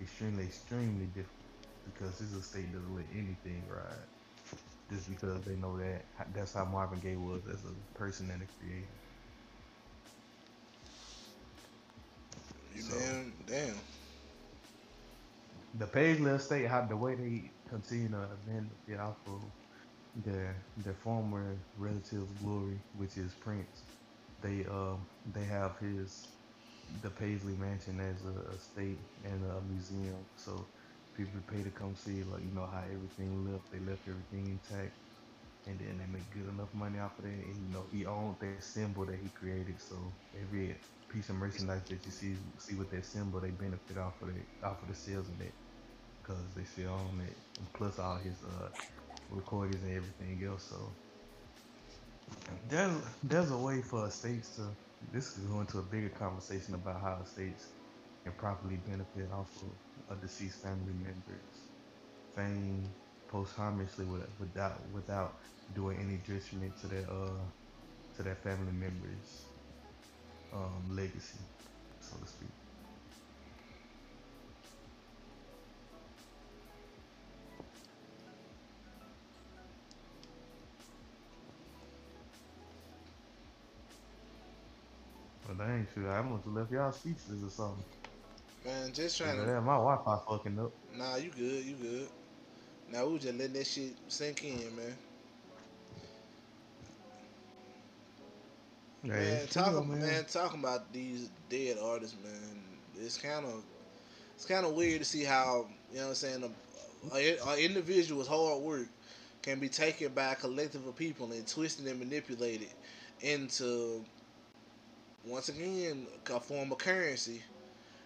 A: extremely, extremely difficult because his estate doesn't let anything ride. Just because they know that that's how Marvin Gaye was as a person and a creator.
C: You
A: So-
C: damn, damn.
A: the Paisley estate, how the way they continue to benefit off of their their former relative's glory, which is Prince. They um they have his the Paisley Mansion as a, a state and a museum, so people pay to come see like you know how everything left. They left everything intact, and then they make good enough money off of that. And you know he owned that symbol that he created, so every piece of merchandise that you see see with that symbol, they benefit off of it off of the sales of that because they still own it, and plus all his uh, recordings and everything else. So there's there's a way for estates to. This is going to a bigger conversation about how estates can properly benefit off of a deceased family members' fame posthumously without without doing any detriment to their uh to their family members' um, legacy, so to speak. But I ain't sure. I must have left y'all speechless or something.
C: Man, just trying to.
A: Yeah, my Wi-Fi fucking up.
C: Nah, you good, you good. Now we just letting that shit sink in, man.
A: Hey,
C: man, talking man. talking about these dead artists, man. It's kind of it's kind of weird to see how you know what I'm saying a, a, a individual's hard work can be taken by a collective of people and twisted and manipulated into once again a form of currency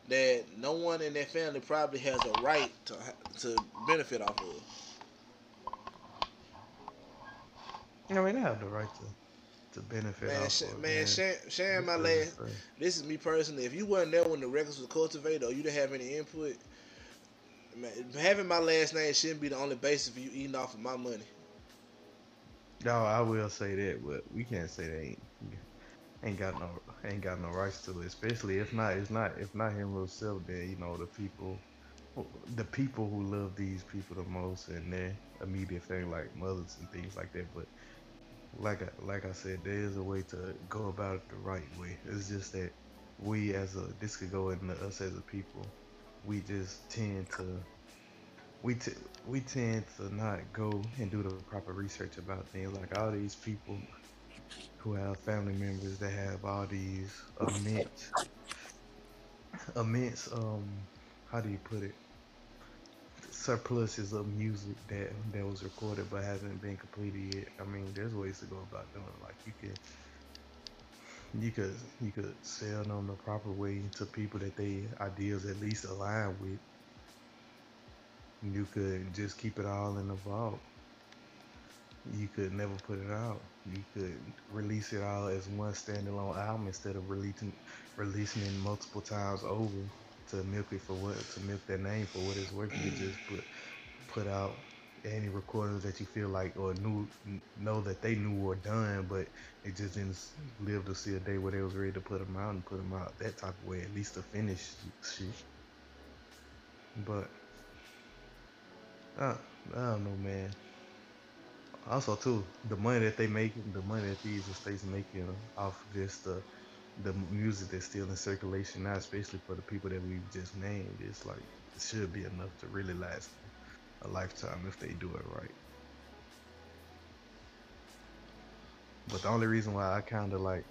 C: that no one in their family probably has a right to to benefit off of.
A: I mean, they have the right to to benefit
C: Man,
A: off
C: sh-
A: it,
C: man, sharing, sharing my last. This is me personally. If you weren't there when the records was cultivated, or you didn't have any input, man, having my last name shouldn't be the only basis for you eating off of my money.
A: No, I will say that, but we can't say they ain't got no ain't got no rights to it. Especially if not, it's not if not him himself. Then you know the people, the people who love these people the most and their immediate thing, like mothers and things like that. But like I, like I said, there is a way to go about it the right way. It's just that we as a this could go into us as a people. We just tend to we t- we tend to not go and do the proper research about things. Like all these people who have family members that have all these immense, immense um, how do you put it? Surpluses of music that that was recorded but hasn't been completed yet. I mean, there's ways to go about doing it. Like you could, you could, you could sell them the proper way to people that they ideas at least align with. You could just keep it all in the vault. You could never put it out. You could release it all as one standalone album instead of releasing releasing it multiple times over to milk it for what to milk that name for what it's worth. You just put put out any recordings that you feel like or knew know that they knew were done, but it just didn't live to see a day where they was ready to put them out and put them out that type of way, at least to finish shit. But uh, I don't know, man. Also, too, the money that they make, the money that these estates making off just the the music that's still in circulation now, especially for the people that we've just named, it's like it should be enough to really last a lifetime if they do it right. But the only reason why I kind of like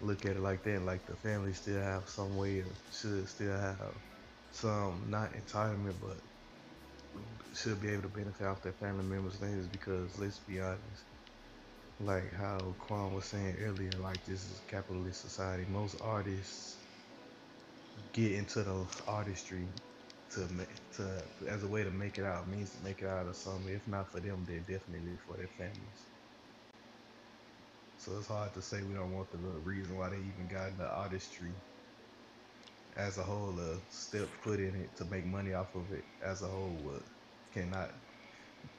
A: look at it like that, like the family still have some way should still have some not entitlement, but should be able to benefit off their family members' names because let's be honest, like how Quan was saying earlier, like this is capitalist society. Most artists get into the artistry to to as a way to make it out means to make it out of something. If not for them, then definitely for their families. So it's hard to say we don't want the reason why they even got into artistry as a whole. A step put in it to make money off of it as a whole would cannot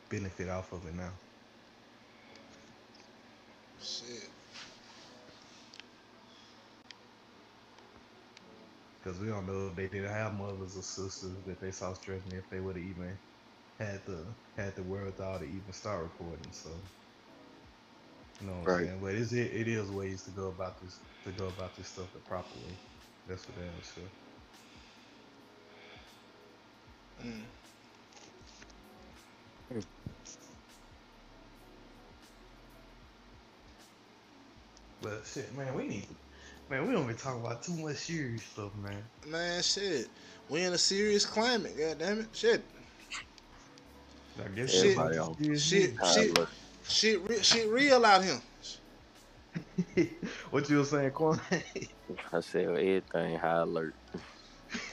A: benefit off of it now.
C: Shit.
A: Because we don't know if they didn't have mothers or sisters that they saw struggling if they would have even had the had the wherewithal to even start recording. So you know
B: Right.
A: But it, it is ways to go about this to go about this stuff the proper way. That's for damn sure.
C: Mm.
A: But shit, man, we need man, we don't be talking about too much serious stuff, man.
C: Man, shit. We in a serious climate, god damn it. Shit.
A: I guess
C: Shit.
D: Everybody on
A: serious
C: Shit. Shit. Shit, shit real out here.
A: News. what you were saying, Quan?
D: I said everything high alert.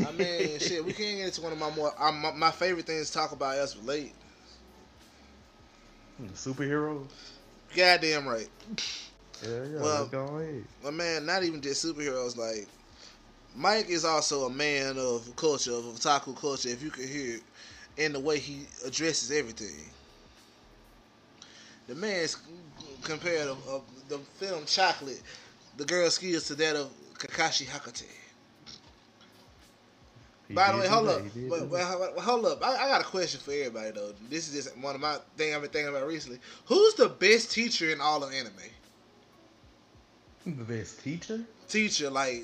C: I mean, shit, we can't get into one of my more uh, my, my favorite things to talk about as of late.
A: Superheroes?
C: Goddamn right.
A: Yeah, yeah,
C: Well-
A: let's go ahead.
C: My man, not even just superheroes. Like Mike is also a man of culture, of otaku culture. If you can hear it, in the way he addresses everything. The man's compared of, of the film Chocolate, the girl skills to that of Kakashi Hatake.
A: He
C: By the way, hold
A: that,
C: up. But,
A: do
C: but, but hold up. I, I got a question for everybody though. This is just one of my thing I've been thinking about recently. Who's the best teacher in all of anime?
A: The best teacher?
C: Teacher like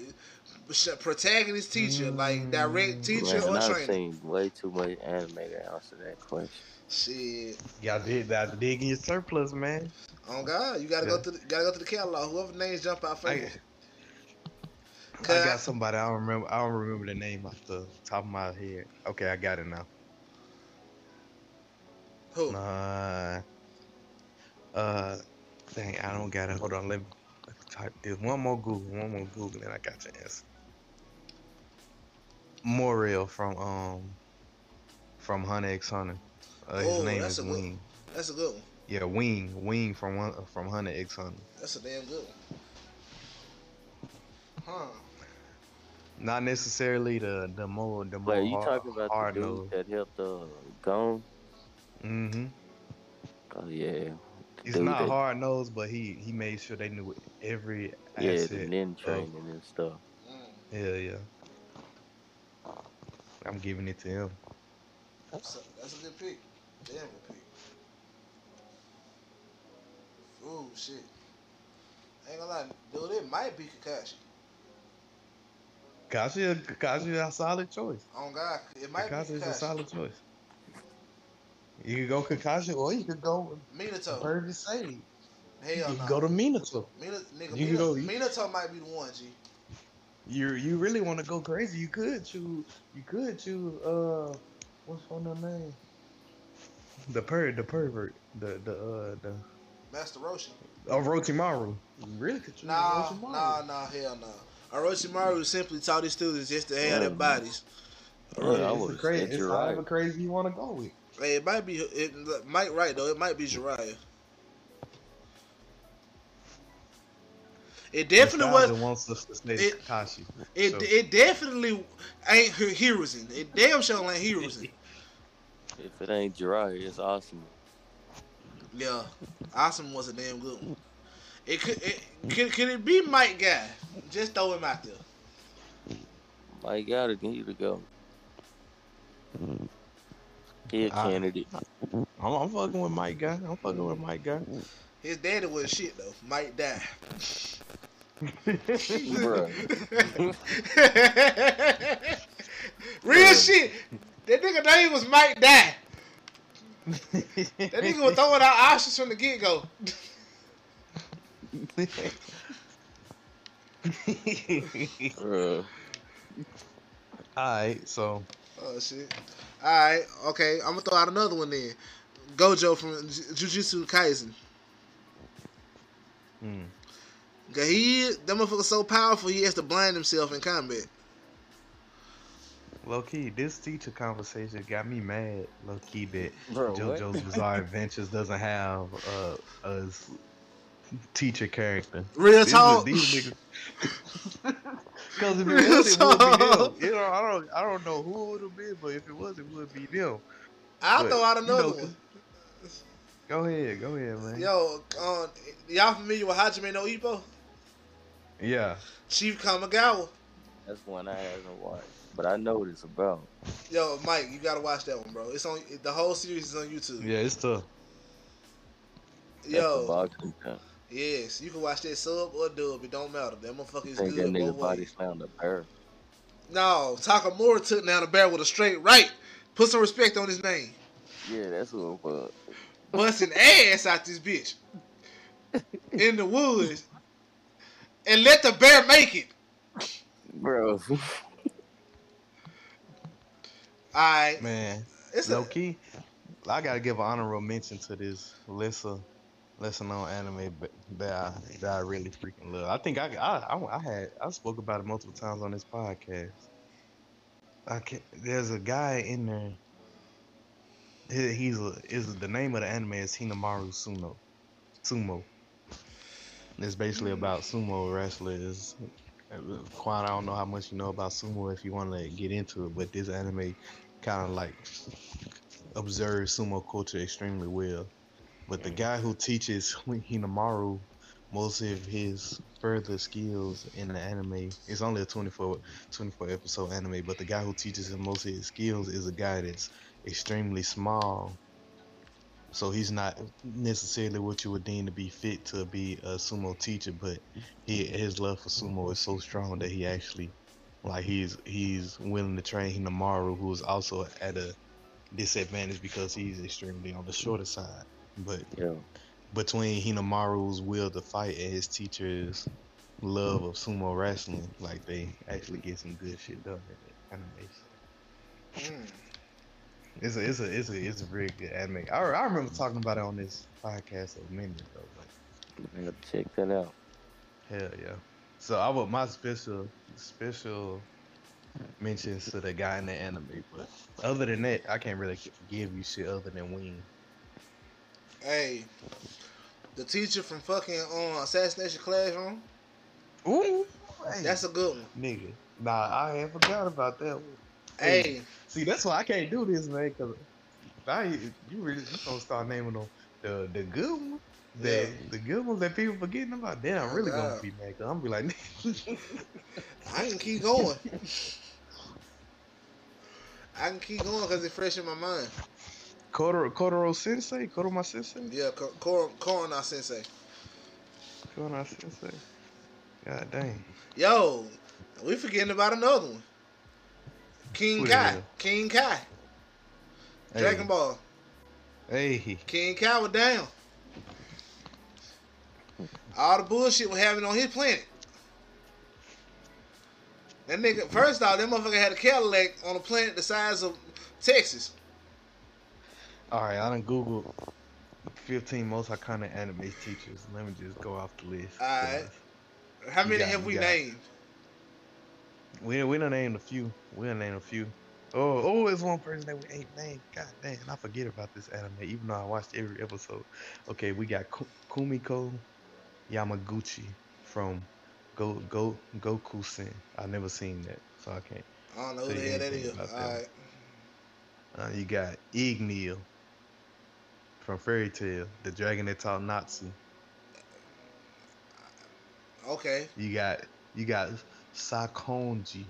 C: protagonist teacher, like direct mm. teacher
D: Man,
C: or
D: I've
C: trainer.
D: seen way too much anime to answer that question.
C: Shit.
A: Y'all did that. Dig in your surplus, man.
C: Oh God, you gotta go
A: Yeah.
C: to the, gotta go to the catalog. Whoever names jump out
A: I,
C: first.
A: I
C: Cause
A: got somebody. I don't remember. I don't remember the name off the top of my head. Okay, I got it now.
C: who?
A: Uh, uh, dang, I don't got it. Hold on, let me let me type this. One more Google, one more Google, and I got your answer. Morel from um from Hunter X Hunter. Uh, his
C: Oh,
A: name
C: that's
A: is
C: a good-
A: Wing.
C: That's a good one.
A: Yeah, Wing, Wing from Hun- from Hunter X Hunter.
C: That's a damn good one. Huh.
A: Not necessarily the the more the more
D: But you
A: hard,
D: talking about
A: hard
D: the dude
A: nose.
D: that helped uh Gon?
A: Mm-hmm.
D: Oh yeah.
A: He's
D: Dude
A: not
D: that-
A: hard nosed, but he he made sure they knew every
D: Yeah, the
A: asset.
D: Nen training and stuff.
C: Mm.
A: Yeah, yeah. I'm giving it to him.
C: That's a, that's a good pick. Pick. Ooh shit. Ain't gonna lie, dude. It might be Kakashi.
A: Kashi, Kashi is a solid choice.
C: Oh God, it might
A: Kakashi
C: be
A: is a solid choice. You could go Kakashi, or you could go
C: Minato.
A: Bird Sage.
C: Hell
A: You
C: no.
A: go to Minato.
C: Mina, nigga,
A: you
C: Mina,
A: can go-
C: Minato might be the one, G.
A: You you really want to go crazy? You could choose. You could choose. Uh, what's on the name? The per the pervert. The the uh the
C: Master Roshi.
A: oh Orochimaru. You really could choose
C: Nah,
A: Orochimaru.
C: nah, nah, hell no. Orochimaru simply taught his students just to have their
D: Yeah.
C: bodies.
D: Yeah,
A: Yeah,
D: I
A: it's,
D: would've
A: crazy, it's
D: Jiraiya.
A: however crazy you want to go with.
C: Hey, it might be. It might right though. It might be Jiraiya. It definitely was.
A: wants us to say
C: it-
A: Kakashi.
C: It
A: so-
C: it definitely ain't Hi- Hiruzen. It damn sure ain't Hiruzen.
D: If it ain't Jiraiya, it's Asuma.
C: Yeah, Asuma was a damn good one. It could. It, could, could it be Might Guy? Just throw him out there.
D: Mike got it, need to go. He a candidate.
A: I'm, I'm fucking with Might Guy. I'm fucking with Might Guy.
C: His daddy was shit though. Might
D: Dai.
C: Real shit. That nigga name was Might Dai. That nigga was throwing out options from the get go.
D: Bruh.
A: Alright, so
C: Oh shit. Alright, okay. I'm gonna throw out another one then. Gojo from J- Jujutsu Kaisen.
A: hmm.
C: Cause he that motherfucker so powerful he has to blind himself in combat.
A: Low key, this teacher conversation got me mad. Low key that
D: Bro, what?
A: JoJo's Bizarre Adventures doesn't have uh, a s- teacher character.
C: Real
A: These,
C: talk.
A: these niggas. Because if it
C: Real
A: was, it would be them. You know, I don't, I don't know who it would have been, but if it was, it would be them.
C: I'll
A: But,
C: throw out
A: you know,
C: one.
A: Go ahead, go ahead, man.
C: Yo, uh, y'all familiar with Hajime no Ippo?
A: Yeah.
C: Chief Kamogawa.
D: That's one I haven't watched, but I know what it's about.
C: Yo, Mike, you gotta watch that one, bro. It's on the whole series is on YouTube.
A: Yeah, it's tough.
C: Yo,
D: boxing kind.
C: yes, you can watch that sub or dub. It don't matter. That motherfucker is
D: Think that
C: good
D: nigga
C: both
D: body
C: ways.
D: slammed a bear.
C: No, Takamura took down the bear with a straight right. Put some respect on his name.
D: Yeah, that's what it was.
C: Busting ass out this bitch in the woods, and let the bear make it.
D: Bro,
C: All right,
A: Man,
C: it's
A: low
C: a,
A: key, I gotta give an honorable mention to this lesser, lesser known anime that I, that I really freaking love. I think I, I, I, had I spoke about it multiple times on this podcast. I can There's a guy in there. he- He's a, is the name of the anime is Hinomaru Suno, Sumo. It's basically about sumo wrestlers. Uh, Quan, I don't know how much you know about sumo if you want to get into it, but this anime kind of like observes sumo culture extremely well. But the guy who teaches Hinomaru most of his further skills in the anime, it's only a 24, 24 episode anime, but the guy who teaches him most of his skills is a guy that's extremely small. So he's not necessarily what you would deem to be fit to be a sumo teacher, but he his love for sumo is so strong that he actually like he's he's willing to train Hinomaru, who is also at a disadvantage because he's extremely on the shorter side. But
D: yeah.
A: between Hinomaru's will to fight and his teacher's love of sumo wrestling, like they actually get some good shit done in the animation.
C: Mm.
A: It's a it's a it's a it's a really good anime. I, I remember talking about it on this podcast a minute ago, but
D: I gotta check that out.
A: Hell yeah. So I would my special special mentions to the guy in the anime, but other than that, I can't really give you shit other than Wing.
C: Hey, the teacher from fucking um, Assassination Classroom.
A: Ooh, hey,
C: That's a good one.
A: nigga. Nah, I ain't forgot about that. One.
C: Hey,
A: See, that's why I can't do this, man. Cause I, you, really you gonna start naming them the the good ones. The,
C: Yeah.
A: the good ones that people forgetting about, then I'm really gonna be mad. Cause I'm be like,
C: I can keep going. I can keep going because it's fresh in my mind.
A: Kotaro, Kotaro Sensei, Kotaro Sensei,
C: Yeah, Cor- Corona Sensei.
A: Kotaro Sensei. God dang.
C: Yo, we forgetting about another one. King Kai. King Kai.
A: Hey.
C: Dragon Ball.
A: Hey,
C: King Kai was down. All the bullshit was happening on his planet. That nigga, first off, that motherfucker had a Cadillac on a planet the size of Texas.
A: all right. I done Googled 15 most iconic anime teachers. Let me just go off the list.
C: All right. How many
A: got-
C: have we
A: got-
C: named?
A: We we done named a few. We done named a few. Oh, oh, it's one person that we ain't named. God damn, I forget about this anime, even though I watched every episode. Okay, we got Ku- Kumiko Yamaguchi from Go Go Goku Sen. I never seen that, so I can't.
C: I don't know who the hell that is.
A: about that.
C: Alright.
A: Uh, you got Igneel from Fairy Tail, the dragon that taught Natsu.
C: Okay.
A: You got you got Sakonji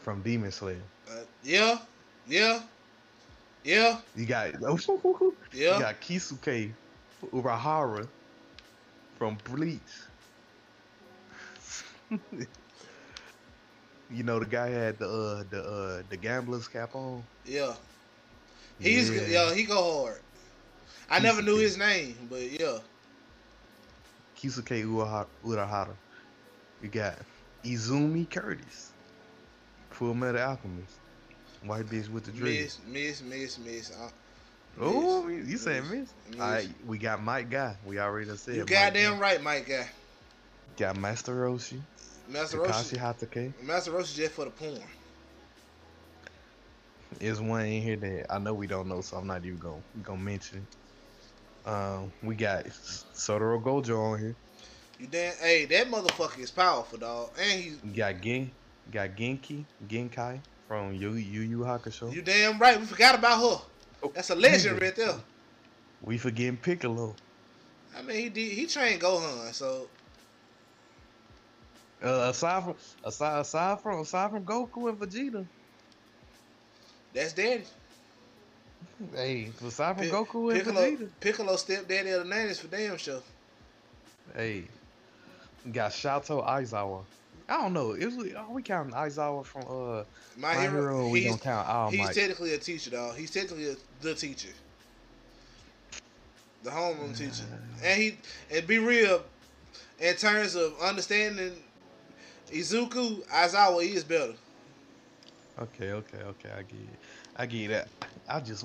A: from Demon Slayer.
C: Uh, yeah. Yeah. Yeah.
A: You got
C: Yeah.
A: You got Kisuke Urahara from Bleach. you know the guy had the uh the uh the gambler's cap on.
C: Yeah. He's yeah. yeah, he go hard. I never knew his name, but yeah.
A: Kisuke Urahara. You got Izumi Curtis, Full Metal Alchemist, white bitch with the dreads.
C: Miss, miss, miss, miss.
A: Oh, you saying miss?
C: miss.
A: All right, we got Might Guy. We already said.
C: You goddamn
A: Guy.
C: right, Might Guy.
A: Got Master Roshi,
C: Master Roshi.
A: Hatake.
C: Master Roshi just for the porn.
A: There's one in here that I know we don't know, so I'm not even gonna gonna mention. Um, we got Satoru Gojo on here.
C: You damn, hey, that motherfucker is powerful, dog. And he,
A: We got Gen, got Genki, Genkai from Yu Yu Yu Hakusho.
C: you damn right. We forgot about her.
A: Oh,
C: That's a legend right there.
A: We forgetting Piccolo.
C: I mean, he did. He trained Gohan, so
A: Uh, aside from aside aside from aside from Goku and Vegeta,
C: that's daddy.
A: hey, aside from
C: Pi-
A: Goku and
C: Piccolo,
A: Vegeta,
C: Piccolo stepdaddy of the nineties for damn sure.
A: hey, got Shota Aizawa. I don't know. Is we are we counting Aizawa from uh
C: My,
A: My
C: hero,
A: Hero? We
C: he's,
A: gonna count All
C: he's
A: Might?
C: technically a teacher, dog. He's technically a, the teacher, the homeroom teacher, and he and be real. In terms of understanding Izuku, Aizawa he is better.
A: Okay, okay, okay. I get it. I get that. I just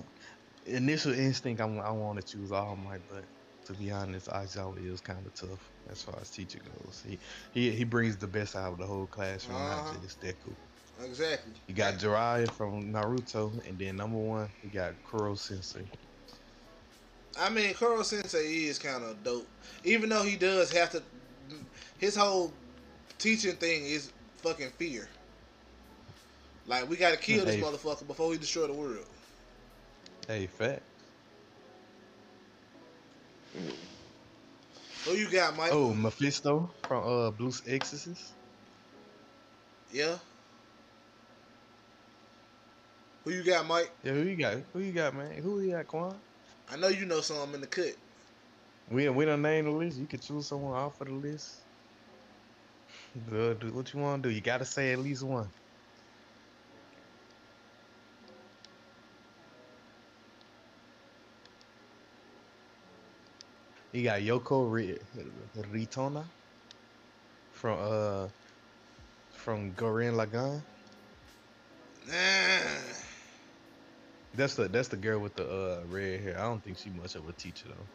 A: initial instinct. I, wa- I want to choose All Might, but to be honest, Aizawa is kind of tough as far as teacher goes. He he he brings the best out of the whole classroom,
C: Uh-huh.
A: not just Deku.
C: Exactly.
A: You got Jiraiya from Naruto, and then number one, you got Kuro Sensei.
C: I mean, Kuro Sensei is kind of dope, even though he does have to. His whole teaching thing is fucking fear. Like we gotta kill this
A: Hey.
C: motherfucker before he destroy the world.
A: Hey, fat.
C: Who you got, Mike?
A: Oh, Mephisto from uh Blue Exorcist.
C: Yeah. Who you got, Mike?
A: Yeah, who you got? Who you got, man? Who you got, Quan?
C: I know you know some in the cut.
A: We we don't name the list. You can choose someone off of the list. Do what you want to do. You gotta say at least one. You got Yoko Ri- Ritona from uh from Gurren Lagann.
C: Nah.
A: That's the that's the girl with the uh red hair. I don't think she much of a teacher though.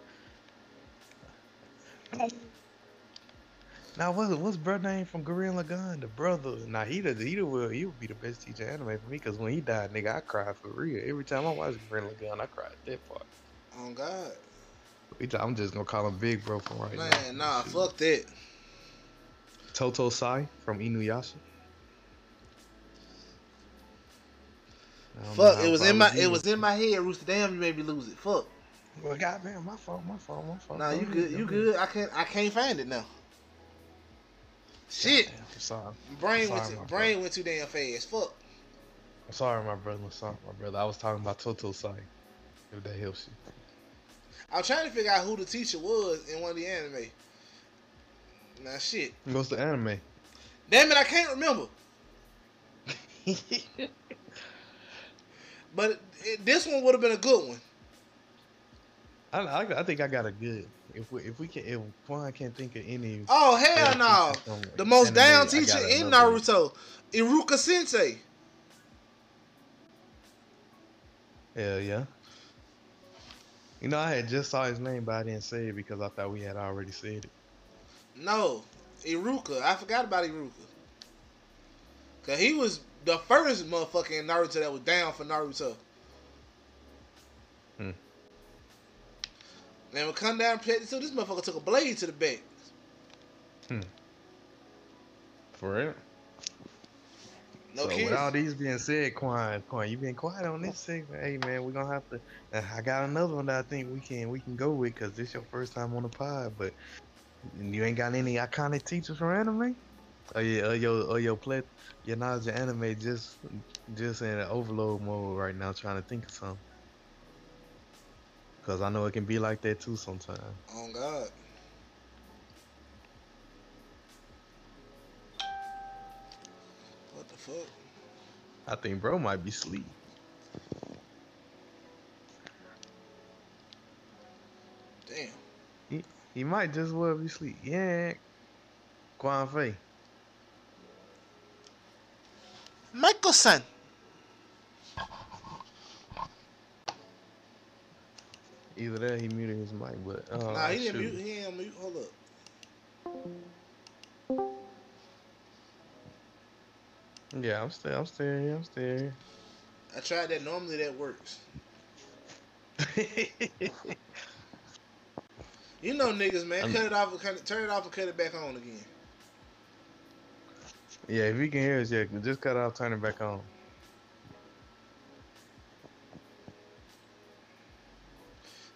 A: Now what's what's brother name from Gurren Lagann? The brother. Now he the he the will he would be the best teacher anime for me because when he died, nigga, I cried for real. Every time I watch Gurren Lagann, I cried that part.
C: Oh God.
A: I'm just gonna call him Big Bro from right now.
C: Man, nah,
A: Shoot.
C: fuck that.
A: Totosai from Inuyasha. I don't know
C: Fuck. It was in my it was in my head, Rooster. Damn, you made me lose it. Fuck.
A: Well, goddamn, my fault, my fault, my fault.
C: Nah, you good. You good. I can't. I can't find it now. Shit.
A: I'm sorry.
C: Brain
A: Sorry,
C: went brain went too damn fast. Fuck.
A: I'm sorry, my brother. I'm sorry, my brother. I was talking about Totosai. If that helps you.
C: I'm trying to figure out who the teacher was in one of the anime. Now shit.
A: What's the anime?
C: Damn it, I can't remember. But it, this one would have been a good one.
A: I, I, I think I got a good. If we if we can if Quan can't think of any.
C: Oh hell no! The most down teacher in. Naruto, Iruka Sensei.
A: Hell yeah. You know, I had just saw his name, but I didn't say it because I thought we had already said it.
C: No, Iruka. I forgot about Iruka. Cause he was the first motherfucker in Naruto that was down for Naruto.
A: Hmm.
C: And we come down and play this, this motherfucker took a blade to the back.
A: For real.
C: No
A: so
C: kidding.
A: with all these being said, Quan, Quan, you been quiet on this segment. Hey man, we're gonna have to. Uh, I got another one that I think we can we can go with because this your first time on the pod, but you ain't got any iconic teachers from anime. Oh yeah, or your or your play your knowledge of anime just just in an overload mode right now, trying to think of something. Cause I know it can be like that too sometimes.
C: Oh God. Fuck?
A: I think bro might be sleep.
C: Damn.
A: He he might just well be sleep. Yeah, Quan Fei.
C: Michael San.
A: Either that, he muted his mic, but uh,
C: nah, he didn't
A: shoot.
C: mute. He ain't mute. Hold up.
A: Yeah, I'm still, I'm still here. I'm still here.
C: I tried that. Normally that works. You know niggas, man.
A: I'm-
C: cut it off cut it, turn it off and cut it back on again.
A: yeah, if you can hear us, yeah, just cut it off, turn it back on.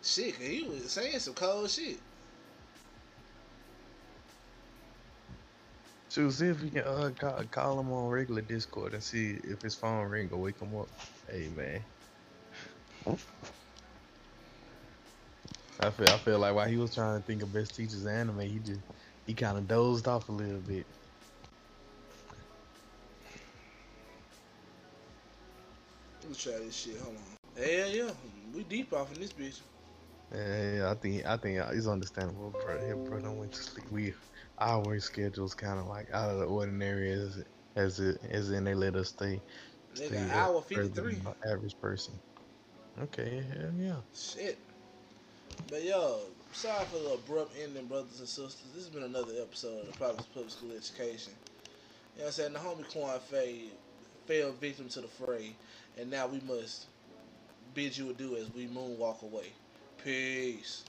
C: Shit, he was saying some cold shit.
A: Shoot, see if you can uh, call, call him on regular Discord and see if his phone ring or wake him up. Hey man. I feel I feel like while he was trying to think of best teachers anime, he just he kind of dozed off a little bit.
C: Let's try this shit. Hold on. Hell yeah, we deep off in this bitch.
A: Yeah, I think I think it's understandable, bro. Him, bro, don't went to sleep. We our work schedule's kind of like out of the ordinary as as it as in they let us stay.
C: Nigga,
A: stay
C: hour fifty three.
A: Average person. Okay, hell yeah.
C: Shit. But yo, sorry for the abrupt ending, brothers and sisters. This has been another episode of the Providence Public School Education. You know what I'm saying? The homie Quan Fei fell victim to the fray, and now we must bid you adieu as we moonwalk away. Peace.